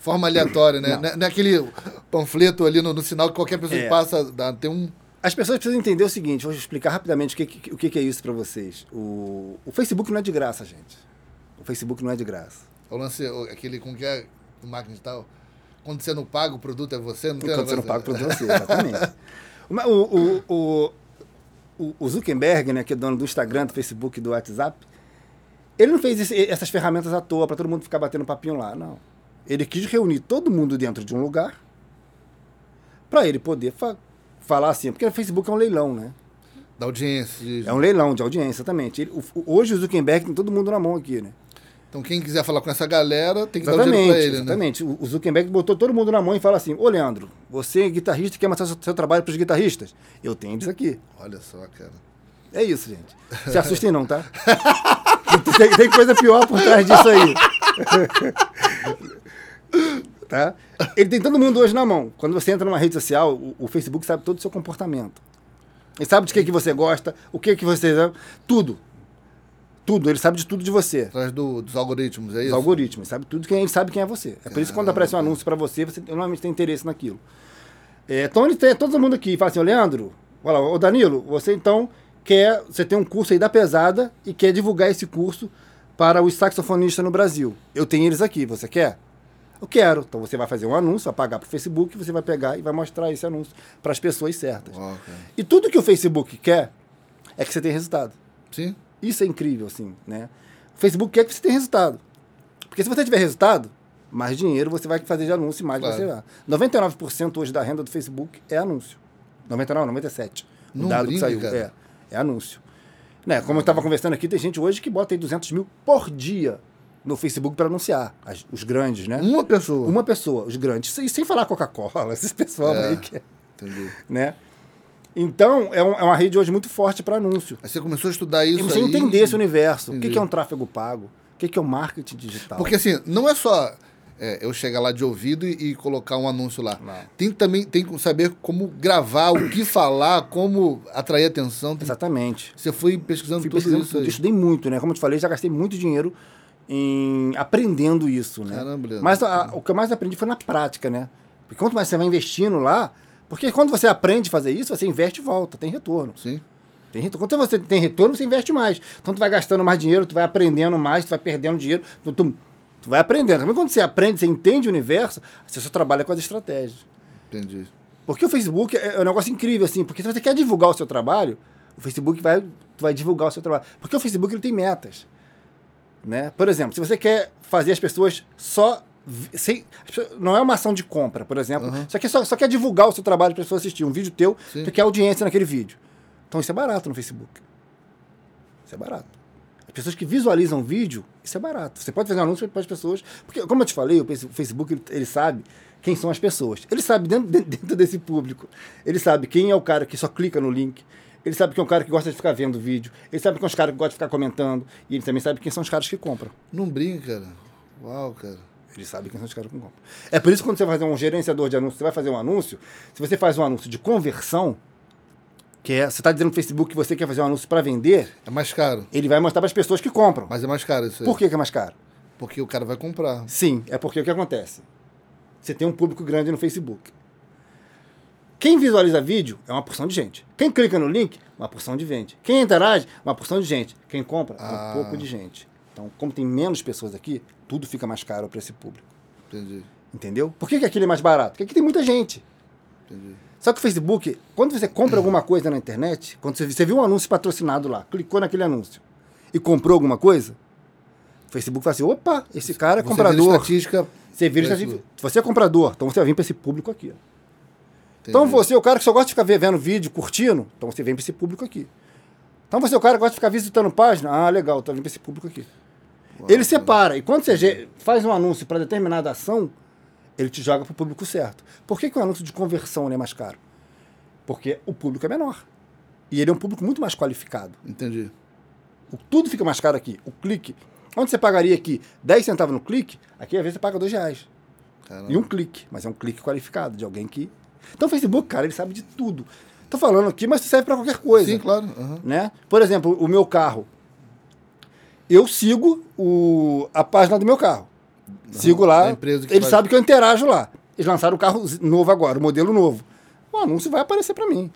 S1: forma aleatória, né?
S2: Não.
S1: Não é- não é aquele panfleto ali no, no sinal que qualquer pessoa que
S2: É.
S1: passa dá, tem um.
S2: As pessoas precisam entender o seguinte, vou explicar rapidamente o que, que- o que, que é isso para vocês. O, o Facebook não é de graça, gente. O Facebook não é de graça.
S1: O lance, o- aquele com que é do marketing digital. Quando você não paga, o produto é você, não tem
S2: Quando você não paga para você, exatamente. O, o, o, o- o Zuckerberg, né, que é dono do Instagram, do Facebook, do WhatsApp, ele não fez essas ferramentas à toa para todo mundo ficar batendo papinho lá, não. Ele quis reunir todo mundo dentro de um lugar para ele poder fa- falar assim, porque o Facebook é um leilão, né?
S1: Da audiência. de-
S2: É um leilão de audiência, exatamente. Ele- o- hoje o Zuckerberg tem todo mundo na mão aqui, né?
S1: Então quem quiser falar com essa galera tem que dar o dinheiro
S2: Exatamente,
S1: pra ele, né?
S2: exatamente. O o Zuckerberg botou todo mundo na mão e fala assim: Ô Leandro, você é guitarrista e quer mostrar seu, seu trabalho para os guitarristas? Eu tenho isso aqui.
S1: Olha só, cara.
S2: É isso, gente. Se assustem não, tá? tem, tem coisa pior por trás disso aí. tá? Ele tem todo mundo hoje na mão. Quando você entra numa rede social, o, o Facebook sabe todo o seu comportamento. Ele sabe de que, que você gosta, o que, que você. Tudo. Tudo. Ele sabe de tudo de você.
S1: Atrás do- dos algoritmos, é
S2: Os
S1: isso?
S2: algoritmos, sabe tudo quem ele sabe quem é você. É por isso que quando aparece um anúncio para você, você normalmente tem interesse naquilo. É, então ele tem todo mundo aqui fala assim, Leandro, olha lá, ô Danilo, você então quer, você tem um curso aí da pesada e quer divulgar esse curso para os saxofonistas no Brasil. Eu tenho eles aqui, você quer? Eu quero. Então você vai fazer um anúncio, vai pagar pro Facebook, você vai pegar e vai mostrar esse anúncio para as pessoas certas.
S1: Cara.
S2: E tudo que o Facebook quer é que você tenha resultado.
S1: Sim?
S2: Isso é incrível, assim, né? O Facebook quer que você tenha resultado. Porque se você tiver resultado, mais dinheiro você vai fazer de anúncio e mais
S1: Claro.
S2: você vai. 99% hoje da renda do Facebook é anúncio. 99, 97. O
S1: Não
S2: dado que saiu.
S1: cara.
S2: É, é anúncio. Né? Como eu estava conversando aqui, tem gente hoje que bota aí 200 mil por dia no Facebook para anunciar. As- os grandes, né?
S1: Uma pessoa.
S2: Uma pessoa, os grandes. E sem falar Coca-Cola, esses pessoal
S1: É.
S2: aí que...
S1: Entendi.
S2: Né? Então, é, um- é uma rede hoje muito forte para anúncio.
S1: Aí você começou a estudar
S2: E
S1: isso
S2: você
S1: aí.
S2: entender esse universo. O que,
S1: Entendi.
S2: é um tráfego pago? O que, é o marketing digital?
S1: Porque assim, não é só é, eu chegar lá de ouvido e, e colocar um anúncio lá.
S2: Não.
S1: Tem também tem que saber como gravar, o que falar, como atrair atenção. Tem-
S2: Exatamente.
S1: Você foi pesquisando
S2: Fui
S1: tudo
S2: pesquisando
S1: isso
S2: tudo. Eu estudei muito, né? Como eu te falei, já gastei muito dinheiro em aprendendo isso, né?
S1: Caramba.
S2: Mas a- o que eu mais aprendi foi na prática, né? Porque quanto mais você vai investindo lá, porque quando você aprende a fazer isso, você investe e volta, tem retorno.
S1: Sim.
S2: Tem retorno. Quando você tem retorno, você investe mais. Então tu vai gastando mais dinheiro, tu vai aprendendo mais, tu vai perdendo dinheiro, tu, tu, tu vai aprendendo. Também quando você aprende, você entende o universo, você só trabalha com as estratégias.
S1: Entendi.
S2: Porque o Facebook é é um negócio incrível, assim, porque se você quer divulgar o seu trabalho, o Facebook vai, vai divulgar o seu trabalho. Porque o Facebook ele tem metas. Né? Por exemplo, se você quer fazer as pessoas só. Sem, não é uma ação de compra, por exemplo.
S1: Uhum.
S2: Só, quer, só, só quer divulgar o seu trabalho para as pessoas assistir. Um vídeo teu,
S1: Sim.
S2: tu quer audiência naquele vídeo. Então isso é barato no Facebook. Isso é barato. As pessoas que visualizam vídeo, isso é barato. Você pode fazer um anúncio para as pessoas. Porque, como eu te falei, o Facebook ele, sabe quem são as pessoas. Ele sabe dentro, dentro desse público. Ele sabe quem é o cara que só clica no link. Ele sabe quem é o cara que gosta de ficar vendo o vídeo. Ele sabe quem é os caras que gostam de ficar comentando. E ele também sabe quem são os caras que compram.
S1: Não brinca, cara. Uau, cara.
S2: Ele sabe quem são os caras que compram. É por isso que quando você vai fazer um gerenciador de anúncio, você vai fazer um anúncio, se você faz um anúncio de conversão, que é, você está dizendo no Facebook que você quer fazer um anúncio para vender,
S1: É mais caro.
S2: ele vai mostrar para as pessoas que compram.
S1: Mas é mais caro isso aí.
S2: Por que, que é mais caro?
S1: Porque o cara vai comprar.
S2: Sim, é porque o que acontece? Você tem um público grande no Facebook. Quem visualiza vídeo é uma porção de gente. Quem clica no link, uma porção de gente. Quem interage, uma porção de gente. Quem compra,
S1: Ah.
S2: um pouco de gente. Então, como tem menos pessoas aqui, tudo fica mais caro para esse público.
S1: Entendi.
S2: Entendeu? Por que, que aquilo é mais barato? Porque aqui tem muita gente.
S1: Entendi.
S2: Só que o Facebook, quando você compra alguma coisa na internet, quando você, você viu um anúncio patrocinado lá, clicou naquele anúncio e comprou alguma coisa, o Facebook fala assim: opa, esse cara é
S1: Você
S2: comprador.
S1: vira estatística.
S2: Você vira estatística. Você é comprador, então você vai vir para esse público aqui. Então você é o cara que só gosta de ficar ve- vendo vídeo, curtindo, então você vem para esse público aqui. Então você é o cara que gosta de ficar visitando página, ah, legal, então vem para esse público aqui. Ele separa, e quando você faz um anúncio para determinada ação, ele te joga para o público certo. Por que, que o anúncio de conversão é mais caro? Porque o público é menor. E ele é um público muito mais qualificado.
S1: Entendi.
S2: O- tudo fica mais caro aqui. O clique. Onde você pagaria aqui 10 centavos no clique, aqui às vezes você paga 2 reais.
S1: Caramba.
S2: E um clique, mas é um clique qualificado de alguém que. Então o Facebook, cara, ele sabe de tudo. Tô falando aqui, mas serve para qualquer coisa.
S1: Sim, claro. aham.
S2: Né? Por exemplo, o meu carro. Eu sigo o, a página do meu carro. Sigo lá.
S1: da empresa que
S2: Ele
S1: faz-
S2: sabe que eu interajo lá. Eles lançaram o carro novo agora, o modelo novo. O anúncio vai aparecer para mim.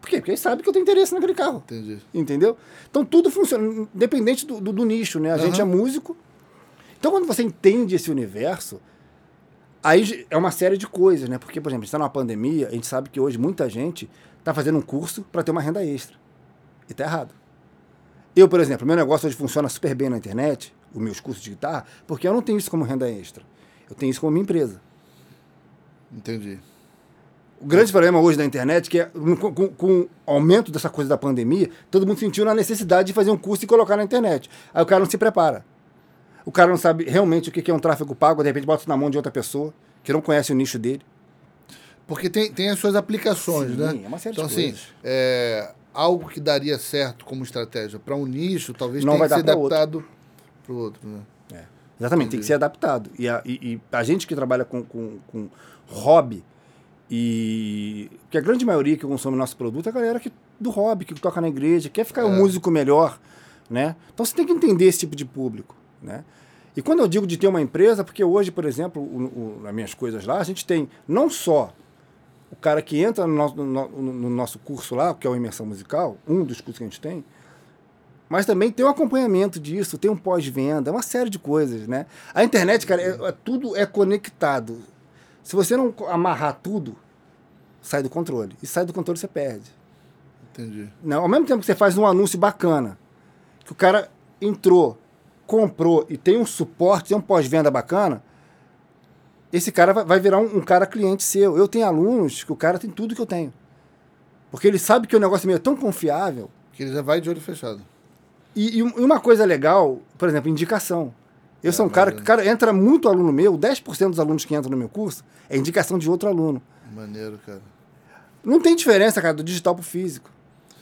S2: Por quê? Porque eles sabem que eu tenho interesse naquele carro.
S1: Entendi.
S2: Entendeu? Então tudo funciona, independente do, do- do nicho, né? A gente é músico. Então quando você entende esse universo, aí é uma série de coisas, né? Porque, por exemplo, a gente está numa pandemia, a gente sabe que hoje muita gente está fazendo um curso para ter uma renda extra. E tá errado. Eu, por exemplo, meu negócio hoje funciona super bem na internet, os meus cursos de guitarra, porque eu não tenho isso como renda extra. Eu tenho isso como minha empresa.
S1: Entendi.
S2: O grande problema hoje da internet é que, é, com, com- com o aumento dessa coisa da pandemia, todo mundo sentiu na necessidade de fazer um curso e colocar na internet. Aí o cara não se prepara. O cara não sabe realmente o que é um tráfego pago, de repente bota isso na mão de outra pessoa, que não conhece o nicho dele.
S1: Porque tem, tem as suas aplicações,
S2: Sim,
S1: né?
S2: é uma série de
S1: então, assim,
S2: coisas.
S1: é, algo que daria certo como estratégia para um nicho, talvez
S2: Não
S1: tenha
S2: vai
S1: que ser
S2: outro.
S1: adaptado para o outro, né?
S2: Exatamente, tem que ser adaptado. E a, e- e a gente que trabalha com, com, com hobby, e que a grande maioria que consome nosso produto é a galera que, do hobby, que toca na igreja, quer ficar um músico melhor, né? Então você tem que entender esse tipo de público, né? E quando eu digo de ter uma empresa, porque hoje, por exemplo, o- o- nas minhas coisas lá, a gente tem não só o cara que entra no nosso, no, no- no nosso curso lá, que é o Imersão Musical, um dos cursos que a gente tem, Mas também tem um acompanhamento disso, tem um pós-venda, uma série de coisas, né? A internet, cara, é, é- tudo é conectado. Se você não amarrar tudo, sai do controle. E sai do controle, você perde.
S1: Entendi.
S2: Não, ao mesmo tempo que você faz um anúncio bacana, que o cara entrou, comprou e tem um suporte, tem um pós-venda bacana, esse cara vai, virar um, um cara cliente seu. Eu tenho alunos que o cara tem tudo que eu tenho. Porque ele sabe que o negócio meu é tão confiável.
S1: Que ele já vai de olho fechado.
S2: E, e um- e uma coisa legal, por exemplo, indicação. Eu sou um cara que cara, entra muito aluno meu, 10% dos alunos que entram no meu curso é indicação de outro aluno.
S1: Maneiro, cara.
S2: Não tem diferença, cara, do digital pro físico.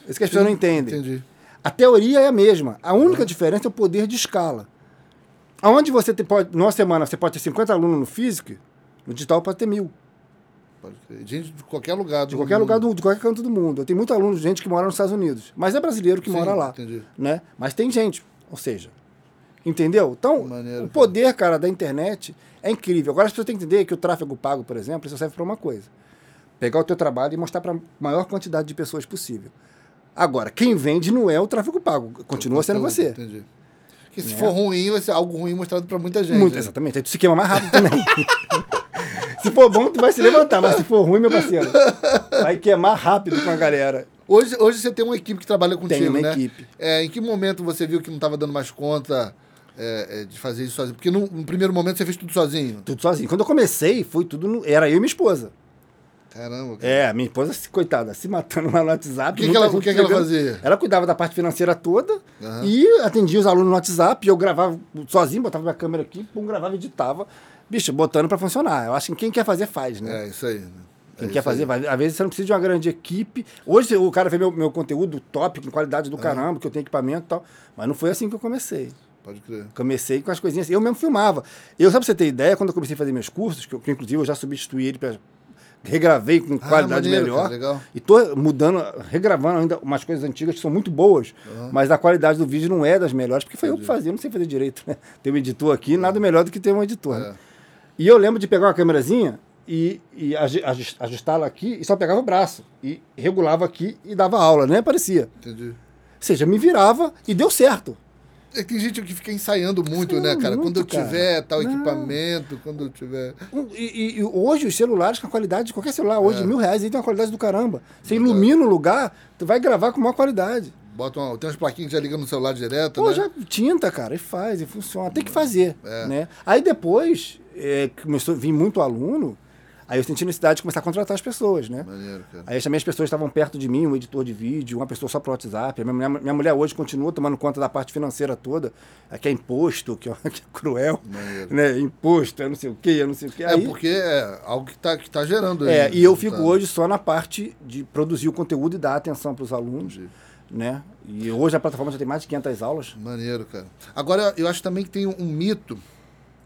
S2: Isso que as pessoas não entendem.
S1: Entendi.
S2: A teoria é a mesma. A única diferença é o poder de escala. Aonde você tem, pode, numa semana você pode ter 50 alunos no físico, no digital pode ter mil.
S1: Gente de qualquer lugar do
S2: De qualquer lugar, do, de qualquer canto do mundo. Tenho muito aluno, gente que mora nos Estados Unidos. Mas é brasileiro que
S1: Sim,
S2: mora lá.
S1: entendi.
S2: Né? Mas tem gente. Ou seja, entendeu? Então,
S1: Maneiro,
S2: o poder, cara, da internet é incrível. Agora as pessoas têm que entender que o tráfego pago, por exemplo, isso serve para uma coisa. Pegar o teu trabalho e mostrar para a maior quantidade de pessoas possível. Agora, quem vende não é o tráfego pago. Continua sendo você.
S1: Entendi. Porque se
S2: Né?
S1: for ruim, vai ser algo ruim mostrado pra muita gente.
S2: Muito,
S1: né?
S2: exatamente. Aí tu se queima mais rápido também. se for bom, tu vai se levantar, mas se for ruim, meu parceiro, vai queimar rápido com a galera.
S1: Hoje, hoje você tem uma equipe que trabalha contigo,
S2: uma
S1: né?
S2: equipe.
S1: É, em que momento você viu que não estava dando mais conta é, é, de fazer isso sozinho? Porque no, no primeiro momento você fez tudo sozinho.
S2: Tudo sozinho. Quando eu comecei, foi tudo. no- Era eu e minha esposa.
S1: Caramba, cara.
S2: É, minha esposa, coitada, se matando lá no WhatsApp.
S1: O que que ela- o que que ela fazia?
S2: Ela cuidava da parte financeira toda
S1: Aham.
S2: e atendia os alunos no WhatsApp. E eu gravava sozinho, botava minha câmera aqui, pum, gravava e editava. Bicho, botando pra funcionar. Eu acho que quem quer fazer, faz, né?
S1: É, isso aí.
S2: Quem
S1: É
S2: quer fazer, vai. Às vezes você não precisa de uma grande equipe. Hoje o cara vê meu, meu conteúdo top, com qualidade do caramba, que eu tenho equipamento e tal. Mas não foi assim que eu comecei.
S1: Pode crer.
S2: Comecei com as coisinhas. Eu mesmo filmava. Eu, só pra você ter ideia, quando eu comecei a fazer meus cursos, que, eu, que inclusive eu já substituí ele para regravei com qualidade
S1: Ah, maneiro,
S2: melhor.
S1: cara.
S2: E tô mudando, regravando ainda umas coisas antigas que são muito boas, mas a qualidade do vídeo não é das melhores, porque foi eu que fazia, eu não sei fazer direito, né? Ter um editor aqui, nada melhor do que ter um editor. né?
S1: É.
S2: E eu lembro de pegar uma câmerazinha e, e aju- aju- ajustá-la aqui e só pegava o braço. E regulava aqui e dava aula, nem aparecia.
S1: Entendi.
S2: Ou seja, me virava e deu certo.
S1: É tem gente que fica ensaiando muito,
S2: Sim,
S1: né, cara?
S2: muito,
S1: quando eu
S2: cara.
S1: tiver tal
S2: Não.
S1: equipamento, quando eu tiver.
S2: E- e hoje os celulares com a qualidade de qualquer celular, hoje,
S1: É.
S2: mil reais, aí tem uma qualidade do caramba. Você
S1: Verdade.
S2: ilumina o lugar, tu vai gravar com maior qualidade.
S1: Bota uma, tem umas plaquinhas que já ligam no celular direto,
S2: Pô,
S1: né?
S2: já tinta, cara, e faz, e funciona. Tem que fazer,
S1: É.
S2: né? Aí depois, é, começou a vir muito aluno, aí eu senti necessidade de começar a contratar as pessoas, né?
S1: Maneiro, cara.
S2: Aí também as pessoas estavam perto de mim, um editor de vídeo, uma pessoa só para WhatsApp. Minha, mulher- minha mulher hoje continua tomando conta da parte financeira toda, é, que é imposto, que é, que é cruel,
S1: Maneiro.
S2: né? Imposto, é não sei o quê, é não sei o quê.
S1: É
S2: Aí-
S1: porque é algo que tá, que tá gerando.
S2: É,
S1: aí,
S2: e eu
S1: tá.
S2: fico hoje só na parte de produzir o conteúdo e dar atenção para os alunos,
S1: Entendi.
S2: né? E hoje a plataforma já tem mais de 500 aulas.
S1: Maneiro, cara. Agora, eu acho também que tem um mito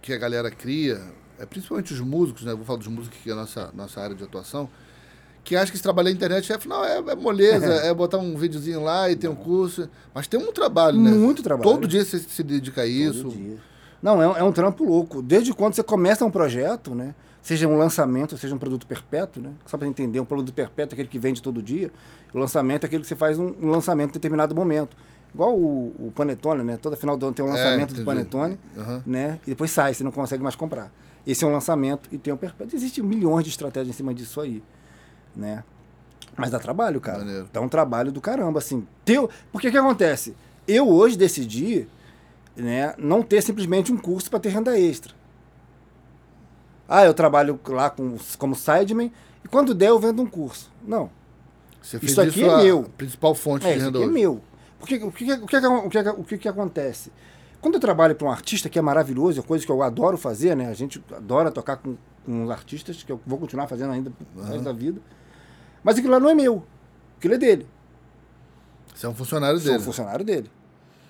S1: que a galera cria, é, principalmente os músicos, né? Vou falar dos músicos que é a nossa, nossa área de atuação, que acha que se trabalhar na internet é, não, é, é moleza, é botar um videozinho lá e ter um curso. Mas tem um trabalho, né?
S2: Muito trabalho.
S1: Todo dia você se dedica a isso.
S2: Todo dia. Não, é, um- é um trampo louco. Desde quando você começa um projeto, né? Seja um lançamento, seja um produto perpétuo, né? Só para entender, um produto perpétuo é aquele que vende todo dia. O lançamento é aquele que você faz um, um lançamento em determinado momento. Igual o, o Panetone, né? Toda final do ano tem um
S1: É,
S2: lançamento do
S1: entendi.
S2: Panetone,
S1: Aham.
S2: né? E depois sai, você não consegue mais comprar. Esse é um lançamento e tem um perpétuo. Existem milhões de estratégias em cima disso aí, né? Mas dá trabalho, cara.
S1: Maneiro.
S2: Dá um trabalho do caramba, assim. Teu... Porque o que acontece? Eu hoje decidi né, não ter simplesmente um curso para ter renda extra. Ah, eu trabalho lá com, como sideman e quando der eu vendo um curso. Não.
S1: Você
S2: Isso aqui é
S1: a
S2: meu.
S1: principal fonte
S2: É,
S1: de
S2: isso
S1: renda
S2: aqui é
S1: hoje.
S2: meu. Porque, o, que, o, que, o, que, o que, que acontece? Quando eu trabalho para um artista que é maravilhoso, é coisa que eu adoro fazer, né? A gente adora tocar com, com os artistas, que eu vou continuar fazendo ainda resto da vida. Mas aquilo lá não é meu. Aquilo é dele.
S1: Você é um funcionário
S2: Sou um
S1: dele.
S2: funcionário dele.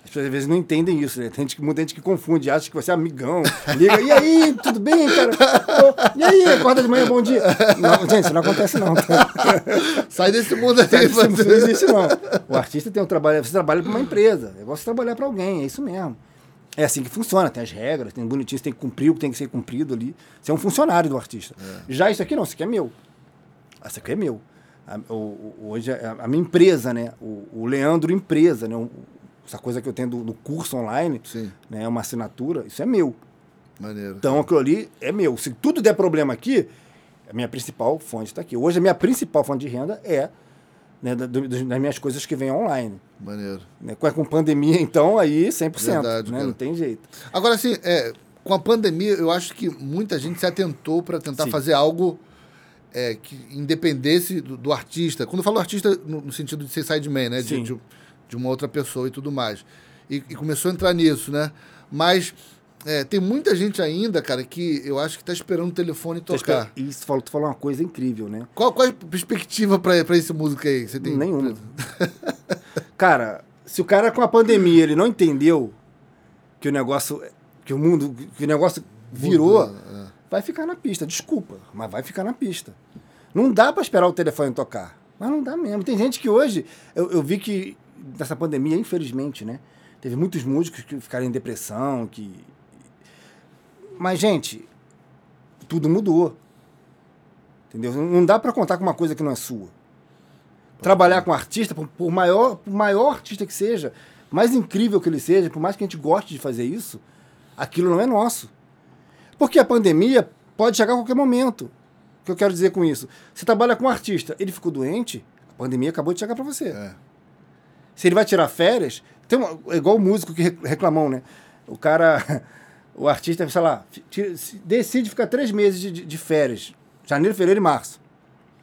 S2: As pessoas às vezes não entendem isso, né? Tem gente, que- muita gente que confunde, acha que você é amigão. Liga, e aí, tudo bem, cara? Ô, e aí, acorda de manhã, bom dia. Não, gente, isso não acontece não. Tá?
S1: Sai desse mundo aí.
S2: Isso não
S1: você.
S2: existe não. O artista tem um trabalho, você trabalha para uma empresa. É igual você trabalhar para alguém, é isso mesmo. É assim que funciona, tem as regras, tem bonitinho, você tem que cumprir o que tem que ser cumprido ali. Você é um funcionário do artista. Já isso aqui não, isso aqui é meu. Isso aqui é meu. A, o- hoje é a, a minha empresa, né? O, o Leandro Empresa, né? O, essa coisa que eu tenho do, do curso online,
S1: Sim.
S2: né, uma assinatura, isso é meu.
S1: Maneiro.
S2: Então aquilo ali é meu. Se tudo der problema aqui, a minha principal fonte está aqui. Hoje a minha principal fonte de renda é né, das minhas coisas que vêm online.
S1: Maneiro.
S2: Né? Com, pandemia, então, aí 100%.
S1: Verdade,
S2: né?
S1: cara.
S2: Não tem jeito.
S1: Agora, assim, é, com a pandemia, eu acho que muita gente se atentou para tentar
S2: Sim.
S1: fazer algo é, que independesse do, do artista. Quando eu falo artista, no, no sentido de ser sideman, né? De, de, de uma outra pessoa e tudo mais. E, e começou a entrar nisso, né? Mas é, tem muita gente ainda, cara, que eu acho que tá esperando o telefone tocar.
S2: Isso, falou, tu falou uma coisa incrível, né?
S1: Qual, qual é a perspectiva para esse músico aí? Você tem
S2: Nenhuma. cara, se o cara com a pandemia ele não entendeu que o negócio, que o mundo, que o negócio virou,
S1: Mudou, é.
S2: vai ficar na pista. Desculpa, mas vai ficar na pista. Não dá pra esperar o telefone tocar. Mas não dá mesmo. Tem gente que hoje, eu, eu vi que nessa pandemia, infelizmente, né? Teve muitos músicos que ficaram em depressão, que. Mas, gente, tudo mudou. Entendeu? Não dá pra contar com uma coisa que não é sua. Trabalhar com artista, por, por maior, por maior artista que seja, mais incrível que ele seja, por mais que a gente goste de fazer isso, aquilo não é nosso. Porque a pandemia pode chegar a qualquer momento. O que eu quero dizer com isso? Você trabalha com um artista, ele ficou doente, a pandemia acabou de chegar para você.
S1: É.
S2: Se ele vai tirar férias, tem uma, é igual o músico que re- reclamou, né? O cara, o artista, sei lá, decide ficar três meses de, de- de férias, janeiro, fevereiro e março.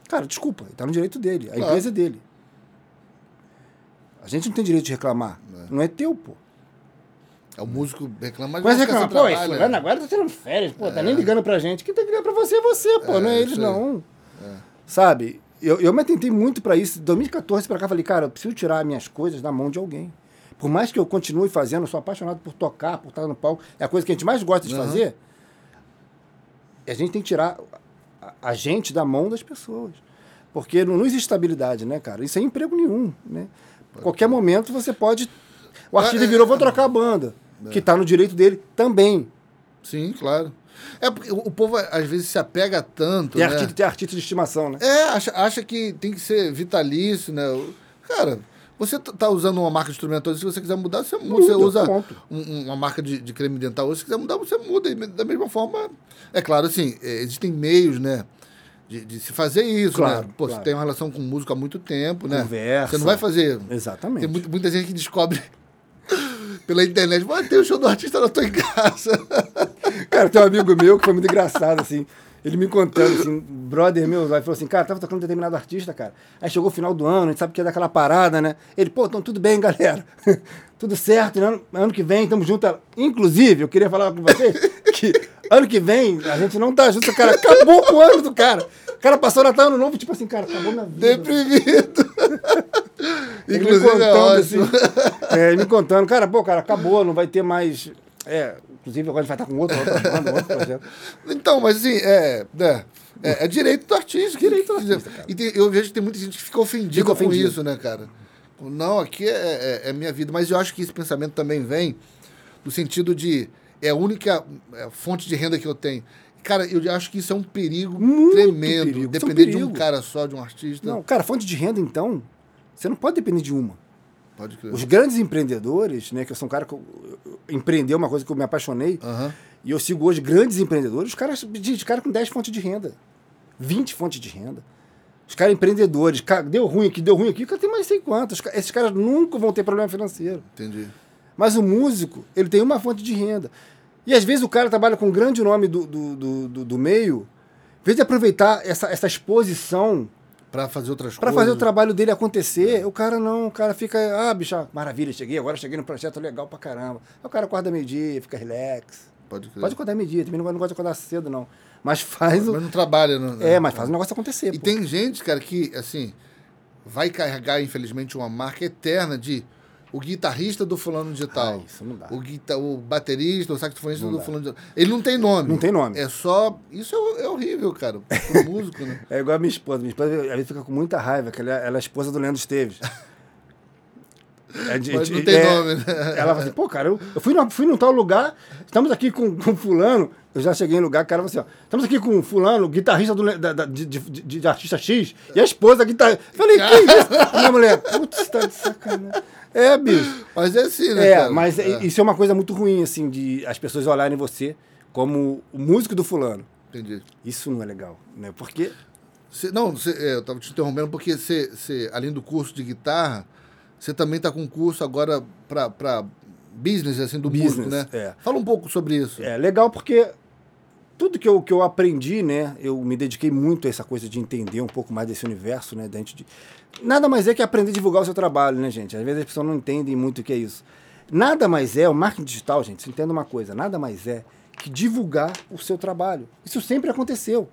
S2: Cara, desculpa, ele tá no direito dele, a
S1: Claro.
S2: empresa é dele. A gente não tem direito de reclamar. Não é teu, pô.
S1: É o músico reclama, mas
S2: Mas reclama, pô, esse fulano agora tá tirando férias, pô, tá nem ligando pra gente. Quem tem que ligar pra você é você, pô,
S1: É,
S2: não é eles,
S1: isso aí.
S2: não. Sabe? Eu, eu me atentei muito pra isso. De 2014 pra cá, falei, cara, eu preciso tirar minhas coisas da mão de alguém. Por mais que eu continue fazendo, eu sou apaixonado por tocar, por estar no palco, é a coisa que a gente mais gosta de
S1: Aham.
S2: fazer. A gente tem que tirar a, a gente da mão das pessoas. Porque não, não existe estabilidade, né, cara? Isso é emprego nenhum, né? Qualquer momento você pode. O artista
S1: é,
S2: virou, vou trocar a banda. Que tá no direito dele também.
S1: Sim, claro. É porque o povo às vezes se apega tanto,
S2: Tem,
S1: né?
S2: artista, tem artista de estimação, né?
S1: É, acha, acha que tem que ser vitalício, né? Cara, você t- tá usando uma marca de instrumento hoje, se você quiser mudar, você muda. Você usa um- um- uma marca de, de creme dental hoje, se quiser mudar, você muda. E da mesma forma, é claro, assim, é, existem meios, né? De, de se fazer isso,
S2: Claro,
S1: né? Pô,
S2: claro.
S1: você tem uma relação com música há muito tempo, né?
S2: Conversa.
S1: Você não vai fazer.
S2: Exatamente.
S1: Tem muito- muita gente que descobre pela internet, mas tem o show do artista, eu tô em casa.
S2: Cara, tem um amigo meu que foi muito engraçado, assim. Ele me contando, assim, brother meu, lá, falou assim, cara, tava tocando um determinado artista, cara. Aí chegou o final do ano, a gente sabe que é daquela parada, né? Ele, pô, então tudo bem, galera. tudo certo, né? ano, ano que vem tamo junto. Inclusive, eu queria falar com vocês que ano que vem a gente não tá junto, cara. Acabou o ano do cara. O cara passou Natal ano novo, tipo assim, cara, acabou minha vida.
S1: Deprimido.
S2: Ele me
S1: Inclusive, é
S2: contando,
S1: ótimo.
S2: assim, é, ele me contando, cara, pô, cara, acabou, não vai ter mais. É, inclusive agora a gente vai estar com outro, outra banda, outro projeto.
S1: Então, mas assim, é, é, é, é direito do artista.
S2: Direito do artista, cara.
S1: E tem- eu vejo que tem muita gente que fica ofendida com
S2: ofendido.
S1: isso, né, cara? Não, aqui é, é, é minha vida. Mas eu acho que esse pensamento também vem do sentido de é a única é, fonte de renda que eu tenho. Cara, eu acho que isso é um perigo
S2: Muito
S1: tremendo.
S2: perigo, isso é um
S1: Depender de um
S2: perigo.
S1: cara só, de um artista.
S2: Não, cara, fonte de renda, então, você não pode depender de uma.
S1: Pode crer.
S2: Os grandes empreendedores, né, que eu sou um cara que eu, eu, empreendeu uma coisa que eu me apaixonei,
S1: Aham.
S2: e eu sigo hoje grandes empreendedores, os caras, gente, os caras com 10 fontes de renda, 20 fontes de renda. Os caras empreendedores, cara, deu ruim aqui, deu ruim aqui, o cara tem mais sei quantos. Esses caras nunca vão ter problema financeiro.
S1: Entendi.
S2: Mas o músico, ele tem uma fonte de renda. E às vezes o cara trabalha com um grande nome do, do, do, do, do meio, em vez de aproveitar essa, essa exposição
S1: Pra fazer outras
S2: para
S1: coisas.
S2: fazer o trabalho dele acontecer, o cara não, o cara fica, ah, bicho, maravilha, cheguei, agora cheguei num projeto legal pra caramba. Aí o cara acorda meio-dia, fica relax.
S1: Pode crer.
S2: Pode acordar meio-dia, também não, não gosta de acordar cedo, não. Mas faz o.
S1: Mas não trabalha, né?
S2: É, mas faz o negócio acontecer.
S1: E
S2: pô.
S1: tem gente, cara, que, assim, vai carregar, infelizmente, uma marca eterna de o guitarrista do fulano de tal.
S2: Ah, isso não dá.
S1: O, guita o baterista, o saxofonista
S2: Não
S1: do
S2: dá.
S1: fulano de tal. Ele não tem nome.
S2: Não tem nome.
S1: É só... Isso é, é horrível, cara. Pro músico, né?
S2: É igual a minha esposa. Minha esposa às vezes fica com muita raiva, que ela, ela é esposa do Leandro Esteves.
S1: Mas não tem
S2: é,
S1: nome, né?
S2: Ela fala assim, pô, cara, eu, eu fui, no, fui num tal lugar, estamos aqui com, com fulano, eu já cheguei em lugar, o cara falou assim, ó, estamos aqui com fulano, guitarrista do, da- da- de, de, de- artista X, e a esposa guitarrista. Falei, que isso? Minha mulher, putz, tá de sacanagem. É, bicho.
S1: Mas é assim, né,
S2: É,
S1: cara?
S2: mas é- isso é uma coisa muito ruim, assim, de as pessoas olharem você como o músico do fulano.
S1: Entendi.
S2: Isso não é legal, né? Porque
S1: Você- não, você- é, eu tava te interrompendo porque você, além do curso de guitarra, você também tá com um curso agora pra business, assim, do
S2: Business,
S1: músico, né?
S2: é.
S1: Fala um pouco sobre isso.
S2: É legal porque tudo que eu, que eu aprendi, né? Eu me dediquei muito a essa coisa de entender um pouco mais desse universo, né? Dentro de... Nada mais é que aprender a divulgar o seu trabalho, né, gente? Às vezes as pessoas não entendem muito o que é isso. Nada mais é, o marketing digital, gente, você entenda uma coisa, nada mais é que divulgar o seu trabalho. Isso sempre aconteceu.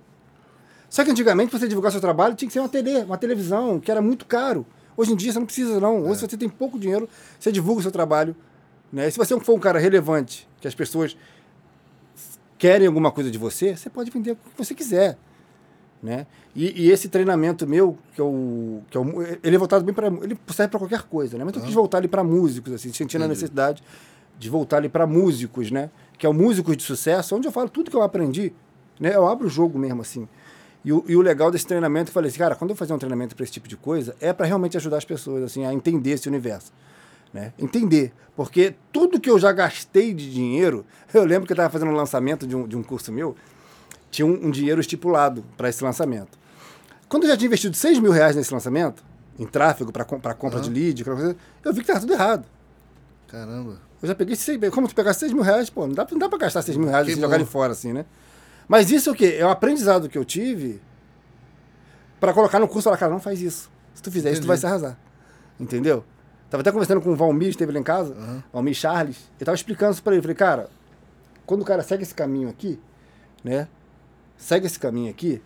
S2: Só que antigamente, para você divulgar seu trabalho, tinha que ser uma TV, uma televisão, que era muito caro. Hoje em dia você não precisa, não. Hoje você tem pouco dinheiro, você divulga o seu trabalho. Né? E se você for um cara relevante, que as pessoas querem alguma coisa de você, você pode vender o que você quiser. Né? E, e esse treinamento meu, que eu, que eu, ele é voltado bem para. Ele serve para qualquer coisa, né? Mas eu quis voltar ali para músicos, assim, sentindo a necessidade de voltar ali para músicos, né? Que é o Músicos de Sucesso, onde eu falo tudo que eu aprendi, né? Eu abro o jogo mesmo, assim. E o, e o legal desse treinamento, eu falei assim, cara, quando eu fazer um treinamento para esse tipo de coisa, é para realmente ajudar as pessoas, assim, a entender esse universo. Né? Entender. Porque tudo que eu já gastei de dinheiro, eu lembro que eu estava fazendo um lançamento de um, de um curso meu, tinha um, um dinheiro estipulado para esse lançamento. Quando eu já tinha investido 6 mil reais nesse lançamento, em tráfego, para compra de lead, coisa, eu vi que estava tudo errado.
S1: Caramba.
S2: Eu já peguei seis, como tu pegar 6 mil reais, pô, não dá, não dá pra gastar 6 mil reais e
S1: Queimou.
S2: jogar ele fora assim, né? Mas isso é o quê? É o aprendizado que eu tive pra colocar no curso e falar, cara, não faz isso. Se tu fizer isso, tu
S1: Entendi.
S2: vai se arrasar. Entendeu? Tava até conversando com o Valmir, esteve lá em casa,
S1: Aham.
S2: Valmir Charles, eu tava explicando isso pra ele. Falei, cara, quando o cara segue esse caminho aqui, né? Segue esse caminho aqui,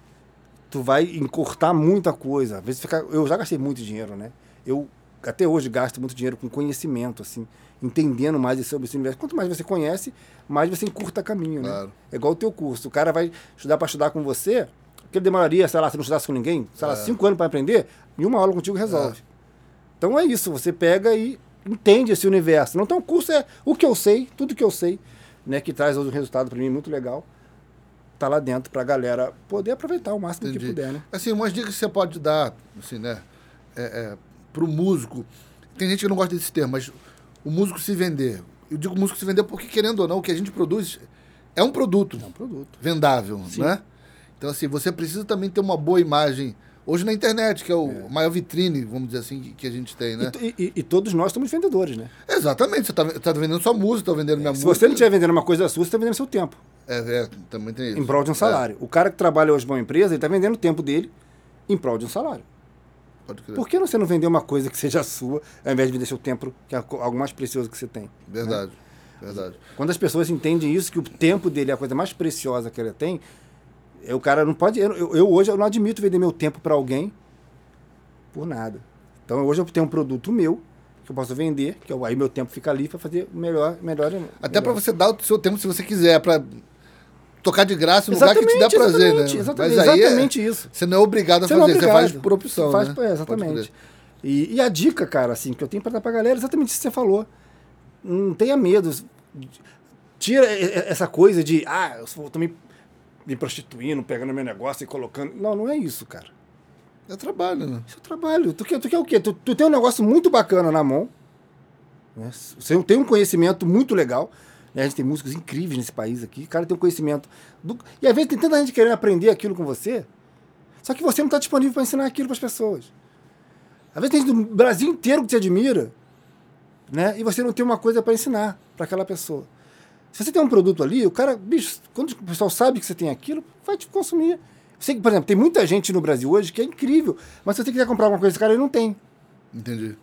S2: tu vai encurtar muita coisa. Às vezes fica, eu já gastei muito dinheiro, né? Eu até hoje gasto muito dinheiro com conhecimento, assim, entendendo mais sobre esse universo. Quanto mais você conhece, mais você encurta caminho, né?
S1: Claro.
S2: É igual o teu curso. O cara vai estudar para estudar com você, que ele demoraria, sei lá, se não estudasse com ninguém, sei lá,
S1: É.
S2: cinco anos para aprender, e uma aula contigo resolve. Então é isso, você pega e entende esse universo. Não, então o curso é o que eu sei, tudo que eu sei, né, que traz um resultado para mim muito legal, tá lá dentro pra galera poder aproveitar o máximo que
S1: Entendi.
S2: puder, né?
S1: Assim, umas dicas que você pode dar, assim, né? É, é, pro músico. Tem gente que não gosta desse termo, mas o músico se vender. Eu digo músico se vender porque, querendo ou não, o que a gente produz é um produto
S2: É um produto.
S1: vendável,
S2: Sim.
S1: né? Então, assim, você precisa também ter uma boa imagem. Hoje na internet, que é o maior vitrine, vamos dizer assim, que, a gente tem, né?
S2: E, e- e todos nós somos vendedores, né?
S1: Exatamente, você tá, tá vendendo sua música, tá vendendo minha
S2: Se
S1: música.
S2: você não estiver vendendo uma coisa sua, você está vendendo seu tempo,
S1: É, é, também tem isso.
S2: em prol de um salário. O cara que trabalha hoje numa empresa, ele está vendendo o tempo dele em prol de um salário.
S1: Pode crer.
S2: Por que você não vender uma coisa que seja sua, ao invés de vender seu tempo, que é algo mais precioso que você tem?
S1: Verdade, verdade.
S2: Quando as pessoas entendem isso, que o tempo dele é a coisa mais preciosa que ele tem, o cara não pode. Eu, eu- hoje eu não admito vender meu tempo para alguém por nada. Então hoje eu tenho um produto meu que eu posso vender, que eu- aí meu tempo fica ali para fazer o melhor, melhor.
S1: Até para você dar o seu tempo se você quiser, para tocar de graça no lugar que te dá prazer,
S2: exatamente,
S1: né?
S2: exatamente,
S1: Mas aí é-
S2: exatamente isso.
S1: você não é obrigado a
S2: Você é
S1: fazer, você
S2: obrigado.
S1: faz por opção,
S2: Faz-
S1: né?
S2: é, exatamente. E, e a dica, cara, assim, que eu tenho para dar pra galera é exatamente isso que você falou. Não tenha medo. Tira essa coisa de, ah, eu tô me, me prostituindo, pegando meu negócio e colocando. Não, não é isso, cara.
S1: É trabalho, né?
S2: Isso é trabalho. Tu quer, tu quer o quê? Tu, tu tem um negócio muito bacana na mão. Né? Você tem um conhecimento muito legal. Né? A gente tem músicos incríveis nesse país aqui. O cara tem um conhecimento. do- E às vezes tem tanta gente querendo aprender aquilo com você. Só que você não está disponível para ensinar aquilo para as pessoas. Às vezes tem gente do Brasil inteiro que te admira. Né? E você não tem uma coisa para ensinar para aquela pessoa. Se você tem um produto ali, o cara, bicho, quando o pessoal sabe que você tem aquilo, vai te consumir. Eu sei que, por exemplo, tem muita gente no Brasil hoje que é incrível, mas se você quiser comprar alguma coisa desse cara, ele não tem.
S1: Entendi.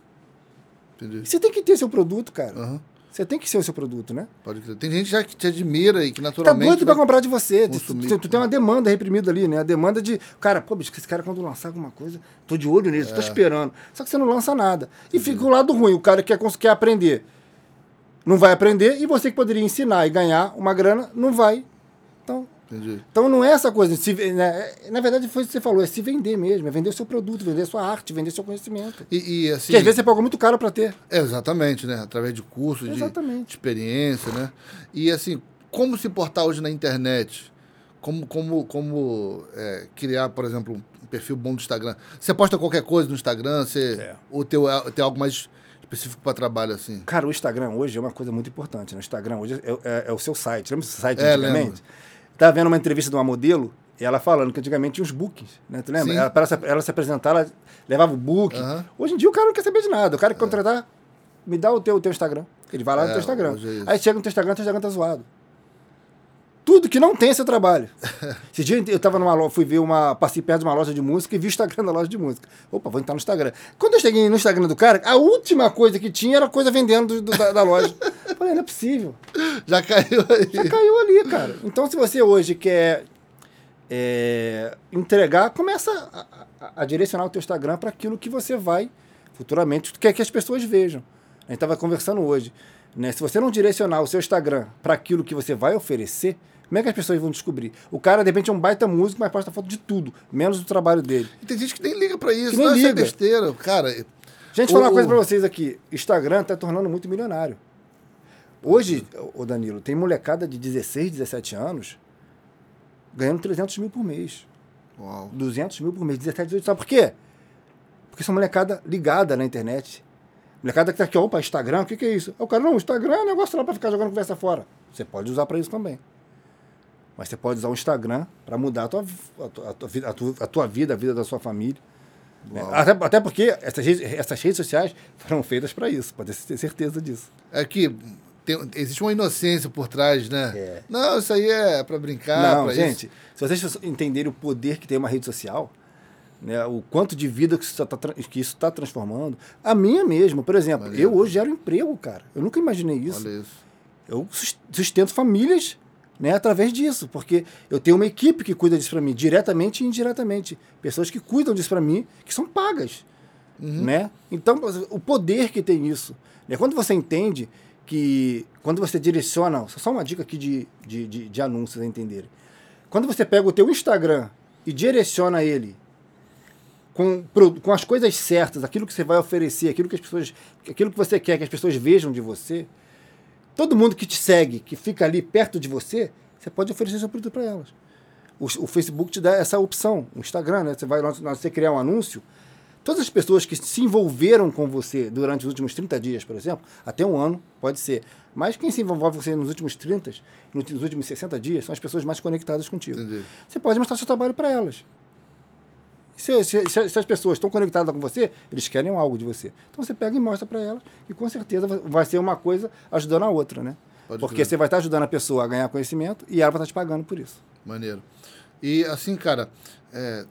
S1: Entendi.
S2: você tem que ter seu produto, cara.
S1: Aham,
S2: Você tem que ser o seu produto, né?
S1: Pode crer. Tem gente já que te admira e que
S2: Tá
S1: naturalmente.
S2: doido pra comprar de você. Tu,
S1: consumir.
S2: tu- tu tem uma demanda reprimida ali, né? A demanda de. Cara, pô, bicho, esse cara quando lançar alguma coisa, tô de olho nele,
S1: É.
S2: tô esperando. Só que você não lança nada. E fica o lado ruim. O cara quer, cons- quer aprender. Não vai aprender. E você que poderia ensinar e ganhar uma grana, não vai.
S1: Entendi.
S2: Então não é essa coisa, de se, né? na verdade foi o que você falou, é se vender mesmo, é vender seu produto, vender sua arte, vender seu conhecimento.
S1: E, e, assim.
S2: Que às vezes você paga muito caro para ter.
S1: É, exatamente, né? Através de cursos, de, de experiência, né? E assim, como se portar hoje na internet? Como, como, como é, criar, por exemplo, um perfil bom do Instagram? Você posta qualquer coisa no Instagram? Você,
S2: É.
S1: Ou teu, tem algo mais específico para trabalho, assim?
S2: Cara, o Instagram hoje é uma coisa muito importante. Né? O Instagram hoje é, é- é o seu site. Lembra desse site
S1: É,
S2: antigamente? Tava vendo uma entrevista de uma modelo e ela falando que antigamente tinha os bookings, né? Tu lembra? Ela, para ela se apresentar, ela levava o book.
S1: Aham.
S2: Hoje em dia o cara não quer saber de nada. O cara que contratar, me dá o teu, o teu Instagram. Ele vai lá no
S1: É,
S2: teu Instagram.
S1: é.
S2: Aí chega no teu Instagram, o teu Instagram tá zoado. Tudo que não tem é seu trabalho. Esse dia eu tava numa loja, fui ver uma. Passei perto de uma loja de música e vi o Instagram da loja de música. Opa, vou entrar no Instagram. Quando eu cheguei no Instagram do cara, a última coisa que tinha era coisa vendendo do- da, da loja. Eu Falei, não é possível.
S1: Já caiu aí.
S2: Já caiu ali, cara. Então, se você hoje quer é, entregar, começa a, a- a direcionar o teu Instagram para aquilo que você vai futuramente, quer que as pessoas vejam. A gente estava conversando hoje. Né? Se você não direcionar o seu Instagram para aquilo que você vai oferecer, como é que as pessoas vão descobrir? O cara, de repente, é um baita músico, mas posta foto de tudo, menos do trabalho dele.
S1: E tem gente que nem liga pra isso.
S2: Que nem
S1: não, isso é
S2: liga.
S1: besteira. Cara,
S2: Gente, falar uma coisa pra vocês aqui. Instagram tá tornando muito milionário. Hoje, o Danilo, tem molecada de 16, 17 anos ganhando 300 mil por mês.
S1: uau.
S2: 200 mil por mês, 17, 18. Sabe por quê? Porque são molecada ligada na internet. Molecada que tá aqui, opa, Instagram, o que, que é isso? O cara, não, Instagram é um negócio lá pra ficar jogando conversa fora. Você pode usar pra isso também. Mas você pode usar o Instagram pra mudar a tua, a tua, a tua vida- a tua- vida, a vida da sua família. né? Até, até porque essas, redes- essas redes sociais foram feitas pra isso, pode ter certeza disso.
S1: É que tem- existe uma inocência por trás, né?
S2: É.
S1: Não, isso aí é pra brincar.
S2: não, gente,
S1: Isso.
S2: se vocês entenderem o poder que tem uma rede social, né, o quanto de vida que isso está transformando, a minha mesmo, por exemplo,
S1: Maneiro.
S2: eu hoje gero emprego, cara. Eu nunca imaginei isso.
S1: Olha isso.
S2: Eu sus- sustento famílias né, através disso, porque eu tenho uma equipe que cuida disso para mim, diretamente e indiretamente. Pessoas que cuidam disso para mim, que são pagas. Né? Então, o poder que tem isso. Né? Quando você entende que. Quando você direciona. Só uma dica aqui de, de, de, de anúncios a entenderem. Quando você pega o teu Instagram e direciona ele com, com as coisas certas, aquilo que você vai oferecer, aquilo que as pessoas. aquilo que você quer que as pessoas vejam de você, todo mundo que te segue, que fica ali perto de você, você pode oferecer seu produto para elas. O, o Facebook te dá essa opção, o Instagram, né? Você vai lá, você criar um anúncio, todas as pessoas que se envolveram com você durante os últimos 30 dias, por exemplo, até um ano, pode ser. Mas quem se envolve com você nos últimos 30, nos últimos 60 dias, são as pessoas mais conectadas contigo.
S1: Entendi.
S2: Você pode mostrar seu trabalho para elas. Se, se- se- as pessoas estão conectadas com você, eles querem algo de você. Então você pega e mostra para elas, e com certeza vai- ser uma coisa ajudando a outra, né?
S1: Pode
S2: Porque
S1: crer.
S2: você vai estar ajudando a pessoa a ganhar conhecimento e ela vai estar te pagando por isso.
S1: Maneiro. E assim, cara, é,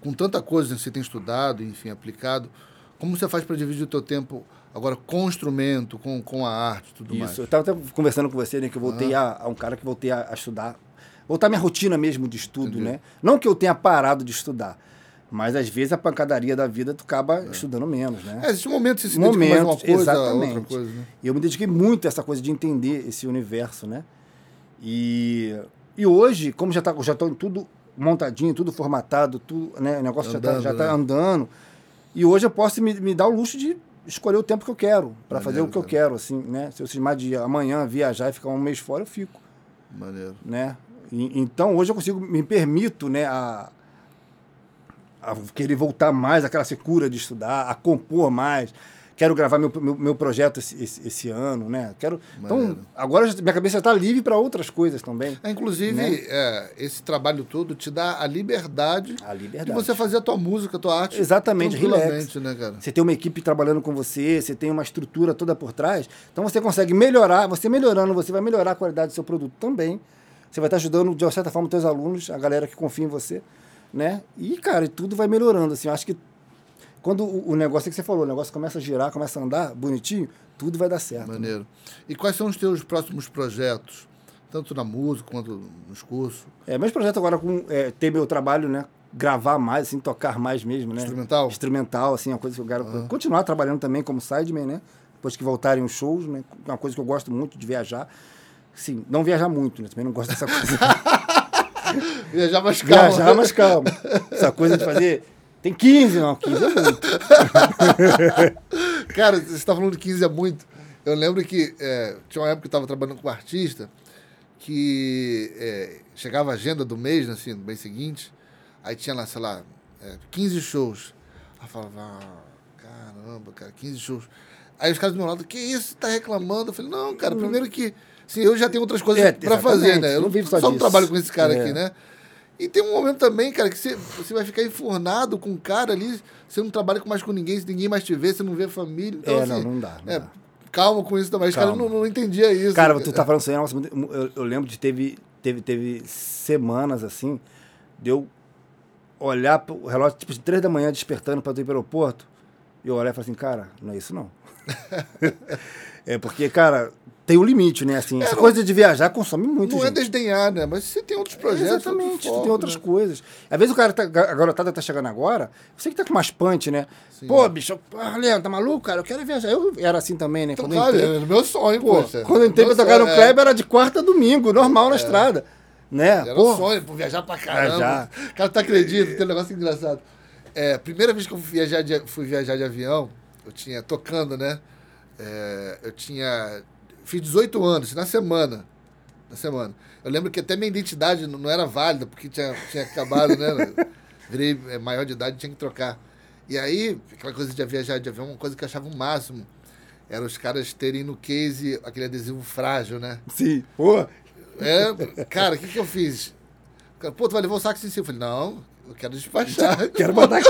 S1: com tanta coisa que você tem estudado, enfim, aplicado, como você faz para dividir o teu tempo agora com o instrumento, com, com a arte tudo
S2: Isso.
S1: mais?
S2: Eu estava até conversando com você, né? Que eu voltei a, a um cara que voltei a, a estudar. Voltar à minha rotina mesmo de estudo,
S1: Entendi.
S2: né? Não que eu tenha parado de estudar. Mas às vezes a pancadaria da vida tu acaba estudando menos, né?
S1: É, existe um momento que você se dedica mais uma
S2: Momentos,
S1: coisa,
S2: exatamente.
S1: outra coisa, né?
S2: E eu me dediquei muito a essa coisa de entender esse universo, né? E, e hoje, como já está já tô tudo montadinho, tudo formatado, tudo, né? o negócio já
S1: Andando,
S2: está já tá
S1: né?
S2: andando, e hoje eu posso me, me dar o luxo de escolher o tempo que eu quero, para fazer o que eu
S1: cara.
S2: quero, assim, né? Se eu cismar de amanhã viajar e ficar um mês fora, eu fico,
S1: Maneiro.
S2: né? E- então hoje eu consigo, me permito, né, a, a querer voltar mais àquela secura de estudar, a compor mais. Quero gravar meu, meu, meu projeto esse, esse, esse ano, né? Quero. Então,
S1: Maneiro.
S2: agora já- minha cabeça está livre para outras coisas também.
S1: É, inclusive,
S2: Né?
S1: é, esse trabalho todo te dá a liberdade,
S2: A liberdade.
S1: de você fazer a tua música, a tua arte
S2: Exatamente,
S1: tranquilamente, né, cara?
S2: Você tem uma equipe trabalhando com você, você tem uma estrutura toda por trás. Então você consegue melhorar, você melhorando, você vai melhorar a qualidade do seu produto também. Você vai estar ajudando, de certa forma, os seus alunos, a galera que confia em você, né? E, cara, tudo vai melhorando, assim. Eu acho que quando o, o negócio é que você falou, o negócio começa a girar, começa a andar bonitinho, tudo vai dar certo.
S1: Maneiro. E quais são os teus próximos projetos? Tanto na música quanto nos cursos?
S2: É, meus projetos agora com é, ter meu trabalho, né? Gravar mais, assim, tocar mais mesmo, né?
S1: Instrumental?
S2: Instrumental, assim, uma coisa que eu quero continuar trabalhando também como sideman, né? Depois que voltarem os shows, né? Uma coisa que eu gosto muito de viajar. Sim, não viajar muito, né? Também não gosto dessa coisa.
S1: Viajar mais calmo.
S2: Viajar mais calmo. Essa coisa de fazer. Tem 15, não, 15 é muito.
S1: Cara, você está falando de 15 é muito. Eu lembro que é, tinha uma época que eu estava trabalhando com um artista que é, chegava a agenda do mês, né, assim, do mês seguinte, aí tinha lá, sei lá, é, 15 shows. Aí eu falava, ah, caramba, cara, 15 shows. Aí os caras do meu lado, que isso, tá reclamando? Eu falei, não, cara, primeiro que. Sim, eu já tenho outras coisas
S2: É,
S1: pra fazer, né? Eu
S2: não
S1: não,
S2: vivo só
S1: só não
S2: disso.
S1: trabalho com esse cara
S2: É.
S1: aqui, né? E tem um momento também, cara, que você, você vai ficar enfurnado com um cara ali, você não trabalha mais com ninguém, se ninguém mais te vê, você não vê a família. Então,
S2: É,
S1: assim,
S2: não, não dá. Não
S1: é,
S2: dá.
S1: calma com isso também. Os caras não, não entendiam isso.
S2: Cara, tu tá falando aí, nossa, eu, eu lembro de teve, teve, teve semanas assim, de eu olhar pro relógio, tipo, de três da manhã, despertando pra tu ir pro aeroporto, e eu olhar e falar assim, cara, não é isso não. é porque, cara, tem um limite, né? Assim, essa
S1: não-
S2: coisa de viajar consome muito,
S1: Não é
S2: gente.
S1: desdenhar, né? Mas você tem outros projetos.
S2: Exatamente,
S1: outro foco,
S2: tem outras
S1: né?
S2: coisas. Às vezes o cara, tá, a garotada tá chegando agora, você que tá com mais punch, né? Pô, bicho, ah, Leandro, tá maluco, cara? Eu quero viajar. Eu era assim também, né?
S1: Então,
S2: Quando
S1: claro,
S2: entrei-
S1: é meu sonho,
S2: Pô,
S1: poxa.
S2: quando eu entrei pra tocar no
S1: sonho,
S2: Kleber era de quarta a domingo, normal na estrada. Né?
S1: Era
S2: Pô,
S1: um sonho, pô, viajar pra caramba.
S2: Viajar.
S1: Cara, tu acredita? Tem um negócio engraçado. É, primeira vez que eu fui viajar de, fui viajar de avião, eu tinha, tocando, né? É, eu tinha. Fiz 18 anos, na semana. Na semana. Eu lembro que até minha identidade não era válida, porque tinha, tinha acabado, né? Virei é, maior de idade, tinha que trocar. E aí, aquela coisa de viajar de avião, uma coisa que eu achava o máximo. Era os caras terem no case aquele adesivo frágil, né?
S2: sim. Pô,
S1: É, cara, o que, que eu fiz? Pô, tu vai levar o saco sem si? Eu falei, não, eu quero despachar.
S2: quero botar.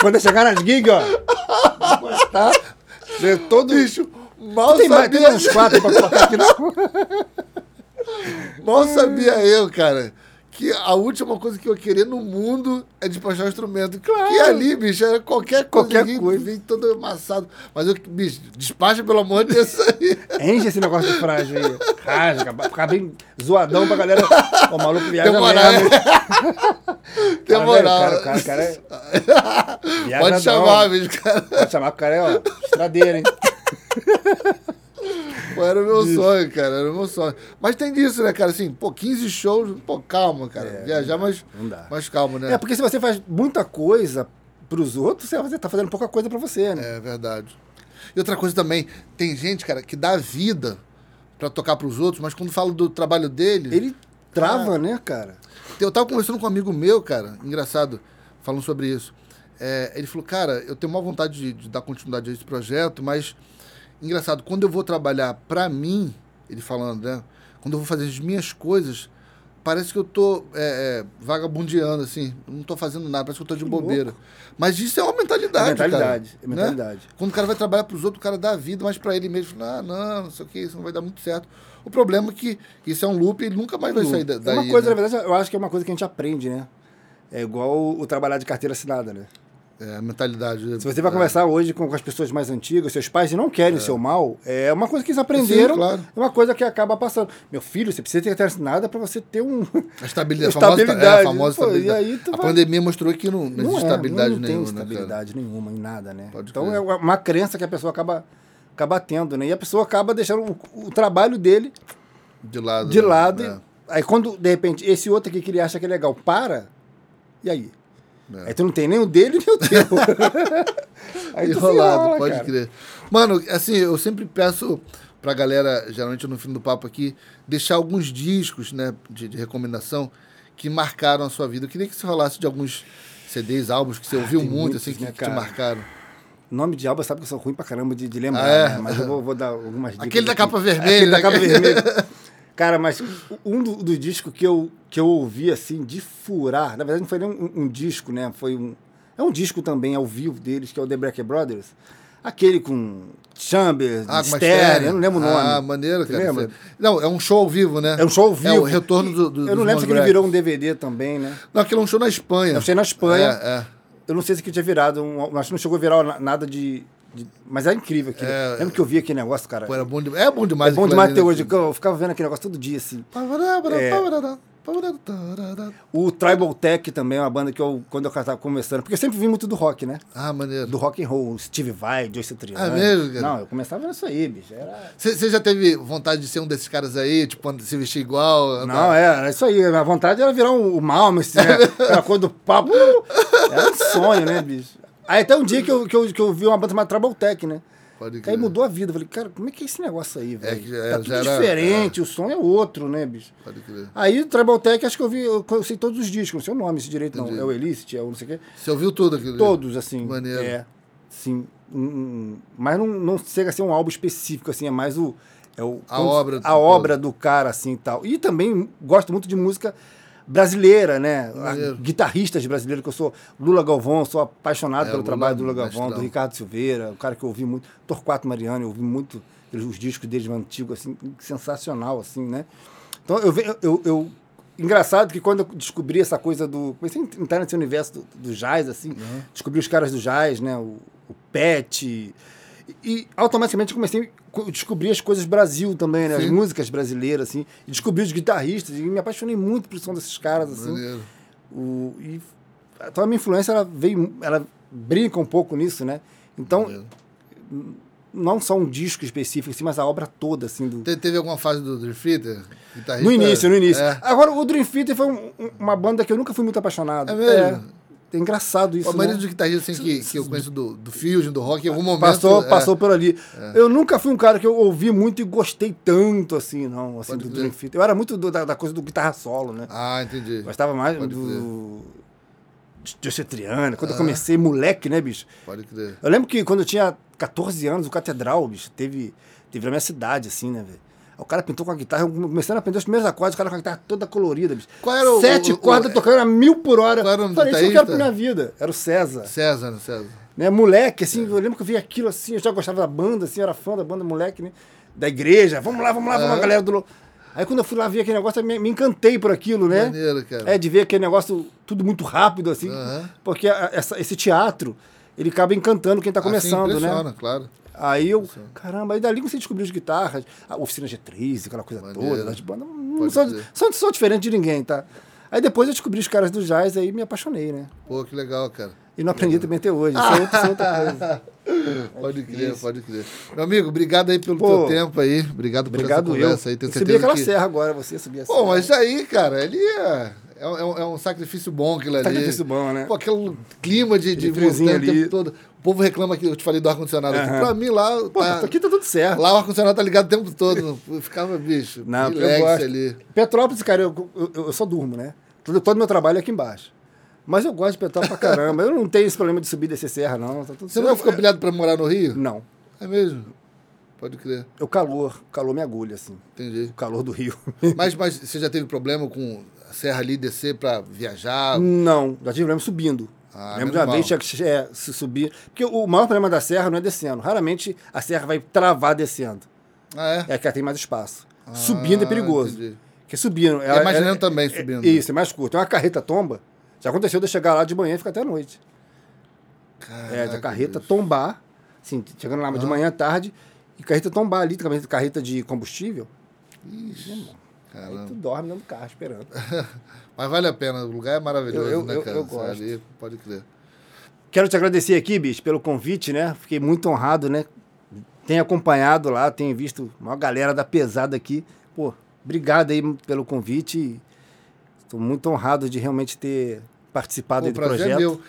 S2: Quando eu chegar nas gigs, ó. postar. Ver todo.
S1: Bicho, mal
S2: Tem, mais, tem
S1: sabia,
S2: mais uns quatro pra colocar aqui, não?
S1: mal sabia eu, cara, que a última coisa que eu queria no mundo é despachar o instrumento.
S2: Claro.
S1: Que ali, bicho, era qualquer coisa.
S2: Qualquer coisa.
S1: Vem todo amassado. Mas eu, bicho, despacha pelo amor de Deus aí.
S2: Enche esse negócio de frágil aí. Rasga, ficar bem zoadão pra galera. O maluco viaja
S1: Tem moral,
S2: mesmo.
S1: Tem moral.
S2: O cara, cara, cara é.
S1: Pode chamar, bicho, cara.
S2: Pode chamar o cara é, ó, estradeira, hein?
S1: Pô, era o meu sonho, cara, era o meu sonho. Mas tem disso, né, cara? Assim, pô, 15 shows, pô, calma, cara. Viajar,
S2: É, não dá.
S1: mas calma, né?
S2: É, porque se você faz muita coisa pros outros, você tá fazendo pouca coisa pra você, né?
S1: É verdade. E outra coisa também, tem gente, cara, que dá vida pra tocar pros outros, mas quando fala do trabalho dele.
S2: Ele trava, né, cara?
S1: Eu tava conversando com um amigo meu, cara, engraçado, falando sobre isso. É, ele falou, cara, eu tenho uma vontade de, de dar continuidade a esse projeto, mas, engraçado, quando eu vou trabalhar pra mim, ele falando, né? Quando eu vou fazer as minhas coisas, parece que eu tô é, é, vagabundeando, assim, não tô fazendo nada, parece que eu tô de bobeira. Mas isso é uma mentalidade,
S2: É mentalidade,
S1: cara,
S2: é mentalidade.
S1: Né? Quando o cara vai trabalhar pros outros, o cara dá a vida, mas pra ele mesmo, ah, não, não sei o que, isso não vai dar muito certo. O problema é que isso é um loop e ele nunca mais vai sair
S2: É
S1: daí.
S2: uma coisa,
S1: né?
S2: na verdade, eu acho que é uma coisa que a gente aprende, né? É igual o, o trabalhar de carteira assinada, né?
S1: É, a mentalidade.
S2: Se você vai conversar hoje com, com as pessoas mais antigas, seus pais, não querem o seu mal, é uma coisa que eles aprenderam,
S1: Sim, claro.
S2: é uma coisa que acaba passando. Meu filho, você precisa ter assinada pra você ter um...
S1: A estabilidade,
S2: Estabilidade.
S1: A famosa, é, a famosa
S2: Pô,
S1: estabilidade. a
S2: vai-
S1: pandemia mostrou que não, não existe
S2: é,
S1: estabilidade
S2: não, não
S1: nenhuma.
S2: tem
S1: né,
S2: estabilidade nenhuma em nada, né?
S1: Pode
S2: então
S1: crer.
S2: é uma crença que a pessoa acaba, acaba tendo, né? E a pessoa acaba deixando o, o trabalho dele
S1: De lado.
S2: de
S1: né?
S2: lado.
S1: É.
S2: e- Aí quando, de repente, esse outro aqui que ele acha que é legal para, e aí?
S1: É.
S2: Aí tu não tem nem o dele nem o teu. aí
S1: Enrolado,
S2: enrola,
S1: pode
S2: cara.
S1: crer. Mano, assim, eu sempre peço pra galera, geralmente no fim do papo aqui, deixar alguns discos, né, de, de recomendação que marcaram a sua vida. Eu queria que você falasse de alguns CDs, álbuns que você ouviu
S2: Ah, tem
S1: muito,
S2: muitos,
S1: assim, que,
S2: né,
S1: que te
S2: cara?
S1: marcaram.
S2: Nome de álbum, sabe que eu sou ruim pra caramba de, de lembrar,
S1: Ah, é?
S2: né? Mas eu vou, vou dar algumas dicas.
S1: Aquele da
S2: aqui.
S1: capa vermelha,
S2: Aquele da
S1: né?
S2: capa vermelha. Cara, mas um do, do disco que eu, que eu ouvi, assim, de furar, na verdade não foi nem um, um disco, né? Foi um... É um disco também ao vivo deles, que é o The Brecker Brothers. Aquele com Chambers,
S1: Ah,
S2: Stereo, eu não lembro o nome.
S1: Ah, maneiro, cara.
S2: lembra?
S1: Não, é um show ao vivo, né?
S2: É um show ao vivo.
S1: É o retorno do, do
S2: Eu não
S1: dos
S2: lembro se
S1: Mongrel.
S2: ele virou um DVD também, né?
S1: Não, aquilo é um show na Espanha.
S2: Eu sei na Espanha.
S1: É, é.
S2: Eu não sei se que tinha virado, um, acho que não chegou a virar na- nada de... de- mas é incrível aquilo.
S1: É.
S2: Lembro que eu vi aquele negócio, cara.
S1: Pô, era bom demais. É bom demais.
S2: É bom demais até
S1: né,
S2: hoje. Eu ficava vendo aquele negócio todo dia, assim. É. O Tribal Tech também é uma banda que eu, quando eu tava começando, porque eu sempre vi muito do rock, né?
S1: Ah, maneiro.
S2: Do rock and roll, Steve Vai, Joyce Triano.
S1: Ah, mesmo, cara?
S2: Não, eu começava nisso aí, bicho. Era...
S1: Você já teve vontade de ser um desses caras aí, tipo, se vestir igual? andar-
S2: Não, é, era isso aí. A vontade era virar um, o Malmes, né? Aquela coisa do papo. Era um sonho, né, bicho? Aí até um dia que eu, que eu, que eu vi uma banda chamada Tribal Tech, né?
S1: Pode crer.
S2: aí mudou a vida. Eu falei, cara, como é que é esse negócio aí, velho?
S1: que já-
S2: tá tudo
S1: já era-
S2: diferente, o som é outro, né, bicho?
S1: Pode crer.
S2: Aí o Tech, acho que eu vi, eu, eu sei todos os discos, não sei o nome, esse direito
S1: Entendi.
S2: não. É o Elicit, é o não sei o quê.
S1: Você ouviu tudo aquilo? ali?
S2: Todos, assim.
S1: Maneiro.
S2: É. Sim. Hum, mas não, não chega a ser um álbum específico, assim, é mais o. É o
S1: A obra do-
S2: A obra do cara, assim e tal. E também gosto muito de música brasileira, né? Guitarristas brasileiros, que eu sou Lula Galvão, sou apaixonado
S1: É,
S2: pelo
S1: Lula,
S2: trabalho do Lula Galvão,
S1: mestrão.
S2: do Ricardo Silveira, o cara que eu ouvi muito, Torquato Mariano, eu ouvi muito os discos deles antigos, assim, sensacional, assim, né? Então eu, eu, eu engraçado que quando eu descobri essa coisa do. Comecei a entrar nesse universo do, do jazz, assim,
S1: Uhum.
S2: descobri os caras do jazz, né? O, o Pet. E, e automaticamente comecei a descobrir as coisas Brasil também, né? As músicas brasileiras, assim. E descobri os guitarristas. E me apaixonei muito pelo som desses caras, assim.
S1: Maneiro.
S2: O, e, então a minha influência, ela veio. Ela brinca um pouco nisso, né? Então,
S1: Maneiro.
S2: não só um disco específico, assim, mas a obra toda, assim, do,
S1: Te- Teve alguma fase do Dream Theater?
S2: No início, no início.
S1: É.
S2: Agora, o Dream Theater foi um- uma banda que eu nunca fui muito apaixonado.
S1: É mesmo?
S2: É, é engraçado isso,
S1: A maioria
S2: né?
S1: dos guitarristas assim, que, que eu conheço do, do Fusion, do rock, em algum momento.
S2: Passou,
S1: é,
S2: passou por ali. Eu nunca fui um cara que eu ouvi muito e gostei tanto, assim, não, assim,
S1: Pode
S2: do. Dream Theater. Eu era muito do- da, da coisa do guitarra solo, né?
S1: Ah, entendi.
S2: Gostava mais
S1: Pode
S2: do... José Triano. Quando eu
S1: Ah.
S2: comecei, moleque, né, bicho?
S1: Pode crer.
S2: Eu lembro que quando eu tinha 14 anos, o Catedral, bicho, teve, teve na minha cidade, assim, né, velho? O cara pintou com a guitarra, começando a aprender os primeiros acordes, o cara com a guitarra toda colorida, bicho.
S1: Qual era o-
S2: Sete
S1: o- o-
S2: cordas tocando a mil por hora.
S1: Qual era o nome
S2: Falei, isso eu quero pra minha vida. Era o César.
S1: César, César?
S2: Né, moleque, assim, eu lembro que eu vi aquilo assim, eu já gostava da banda, assim, eu era fã da banda, moleque, né? Da igreja, vamos lá, vamos lá, vamos lá, galera do. Aí quando eu fui lá ver aquele negócio, eu me, me encantei por aquilo, né?
S1: Maneiro, cara.
S2: É, de ver aquele negócio tudo muito rápido, assim.
S1: Aham.
S2: Porque a- essa- esse teatro, ele acaba encantando quem tá começando,
S1: assim,
S2: né?
S1: claro.
S2: Aí eu, caramba, aí dali você descobriu as guitarras, a oficina G3, aquela coisa
S1: Maneiro.
S2: toda, as bandas. Não
S1: Pode
S2: sou, sou, sou diferente de ninguém, tá? Aí depois eu descobri os caras do jazz, aí me apaixonei, né?
S1: Pô, que legal, cara.
S2: E não aprendi também até hoje. Isso é outra, é outra coisa.
S1: Pode crer, pode crer. Meu amigo, obrigado aí pelo
S2: Pô,
S1: teu tempo aí. Obrigado por
S2: Obrigado
S1: essa
S2: eu.
S1: conversa aí. Tenho
S2: eu subi aquela
S1: que...
S2: serra agora, você subia a serra.
S1: Pô, mas aí, cara, ele é, é, um- é um sacrifício bom aquilo ali.
S2: Sacrifício bom, né?
S1: Pô, aquele clima de, de montanha o tempo todo. O povo reclama que eu te falei do ar-condicionado aqui.
S2: Aham.
S1: Pra mim lá,
S2: Pô,
S1: tá-
S2: aqui tá tudo certo.
S1: lá o ar-condicionado tá ligado o tempo todo. Eu ficava, bicho,
S2: Não, eu gosto.
S1: ali.
S2: Petrópolis, cara, eu, eu, eu só durmo, né? Todo, todo meu trabalho é aqui embaixo. Mas eu gosto de Petrópolis pra caramba. Eu não tenho esse problema de subir e descer serra, não. Tá tudo
S1: Você
S2: certo.
S1: nunca ficou pilhado pra morar no Rio?
S2: Não.
S1: É mesmo? Pode crer,
S2: O calor, o calor me agulha, assim.
S1: entendi.
S2: O calor do Rio.
S1: Mas, mas você já teve problema com serra ali descer pra viajar?
S2: não, já tive problema subindo.
S1: Ah,
S2: Lembro de uma
S1: mal.
S2: vez tinha que é, se subir. Porque o maior problema da serra não é descendo. Raramente a serra vai travar descendo.
S1: Ah, é?
S2: É que ela tem mais espaço. subindo é
S1: Ah,
S2: perigoso.
S1: entendi.
S2: Porque subindo.
S1: é mais lento também, subindo.
S2: É, isso, é mais curto. É uma carreta tomba. Já aconteceu de eu chegar lá de manhã e ficar até a noite. É, da
S1: Caraca,
S2: carreta
S1: bicho.
S2: tombar, assim, chegando lá de manhã à tarde, e carreta tombar ali, também carreta de combustível.
S1: Ixi,
S2: Aí
S1: caramba.
S2: tu dorme dentro do carro esperando.
S1: Mas vale a pena, o lugar é maravilhoso,
S2: Eu- eu-
S1: né,
S2: eu-
S1: cara?
S2: eu
S1: Você
S2: gosto.
S1: Ali, pode crer.
S2: Quero te agradecer aqui, bicho, pelo convite, né? Fiquei muito honrado, né? Tenho acompanhado lá, tenho visto uma galera da pesada aqui. Pô, obrigado aí pelo convite. Estou muito honrado de realmente ter participado
S1: Pô,
S2: aí do
S1: prazer
S2: projeto.
S1: é meu.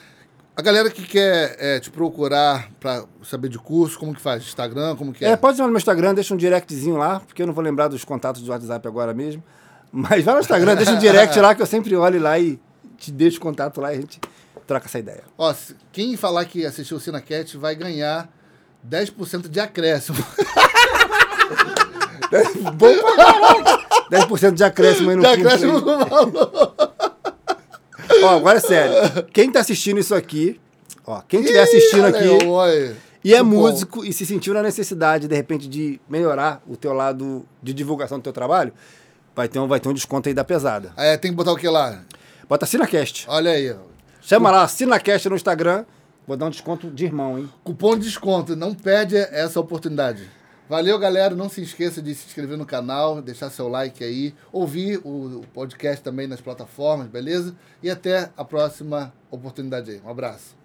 S1: A galera que quer é, te procurar pra saber de curso, como que faz? Instagram, como que é?
S2: É, pode ir lá no meu Instagram, deixa um directzinho lá, porque eu não vou lembrar dos contatos do WhatsApp agora mesmo. Mas vai no Instagram, deixa um direct lá que eu sempre olho lá e te deixo o contato lá e a gente troca essa ideia.
S1: Ó, quem falar que assistiu o Cinecat vai ganhar 10% de acréscimo.
S2: Bom pra caralho! 10% de acréscimo aí no
S1: de acréscimo
S2: aí.
S1: no valor.
S2: Ó, agora é sério. Quem tá assistindo isso aqui, ó, quem estiver assistindo aqui e é músico e se sentiu na necessidade, de repente, de melhorar o teu lado de divulgação do teu trabalho, vai ter um, vai ter um desconto aí da pesada.
S1: É, tem que botar o que lá?
S2: Bota Cinacast.
S1: Olha aí, ó.
S2: Chama lá, Cinacast no Instagram. Vou dar um desconto de irmão, hein?
S1: Cupom de desconto. Não perde essa oportunidade. Valeu, galera. Não se esqueça de se inscrever no canal, deixar seu like aí, ouvir o podcast também nas plataformas, beleza? E até a próxima oportunidade aí. Um abraço.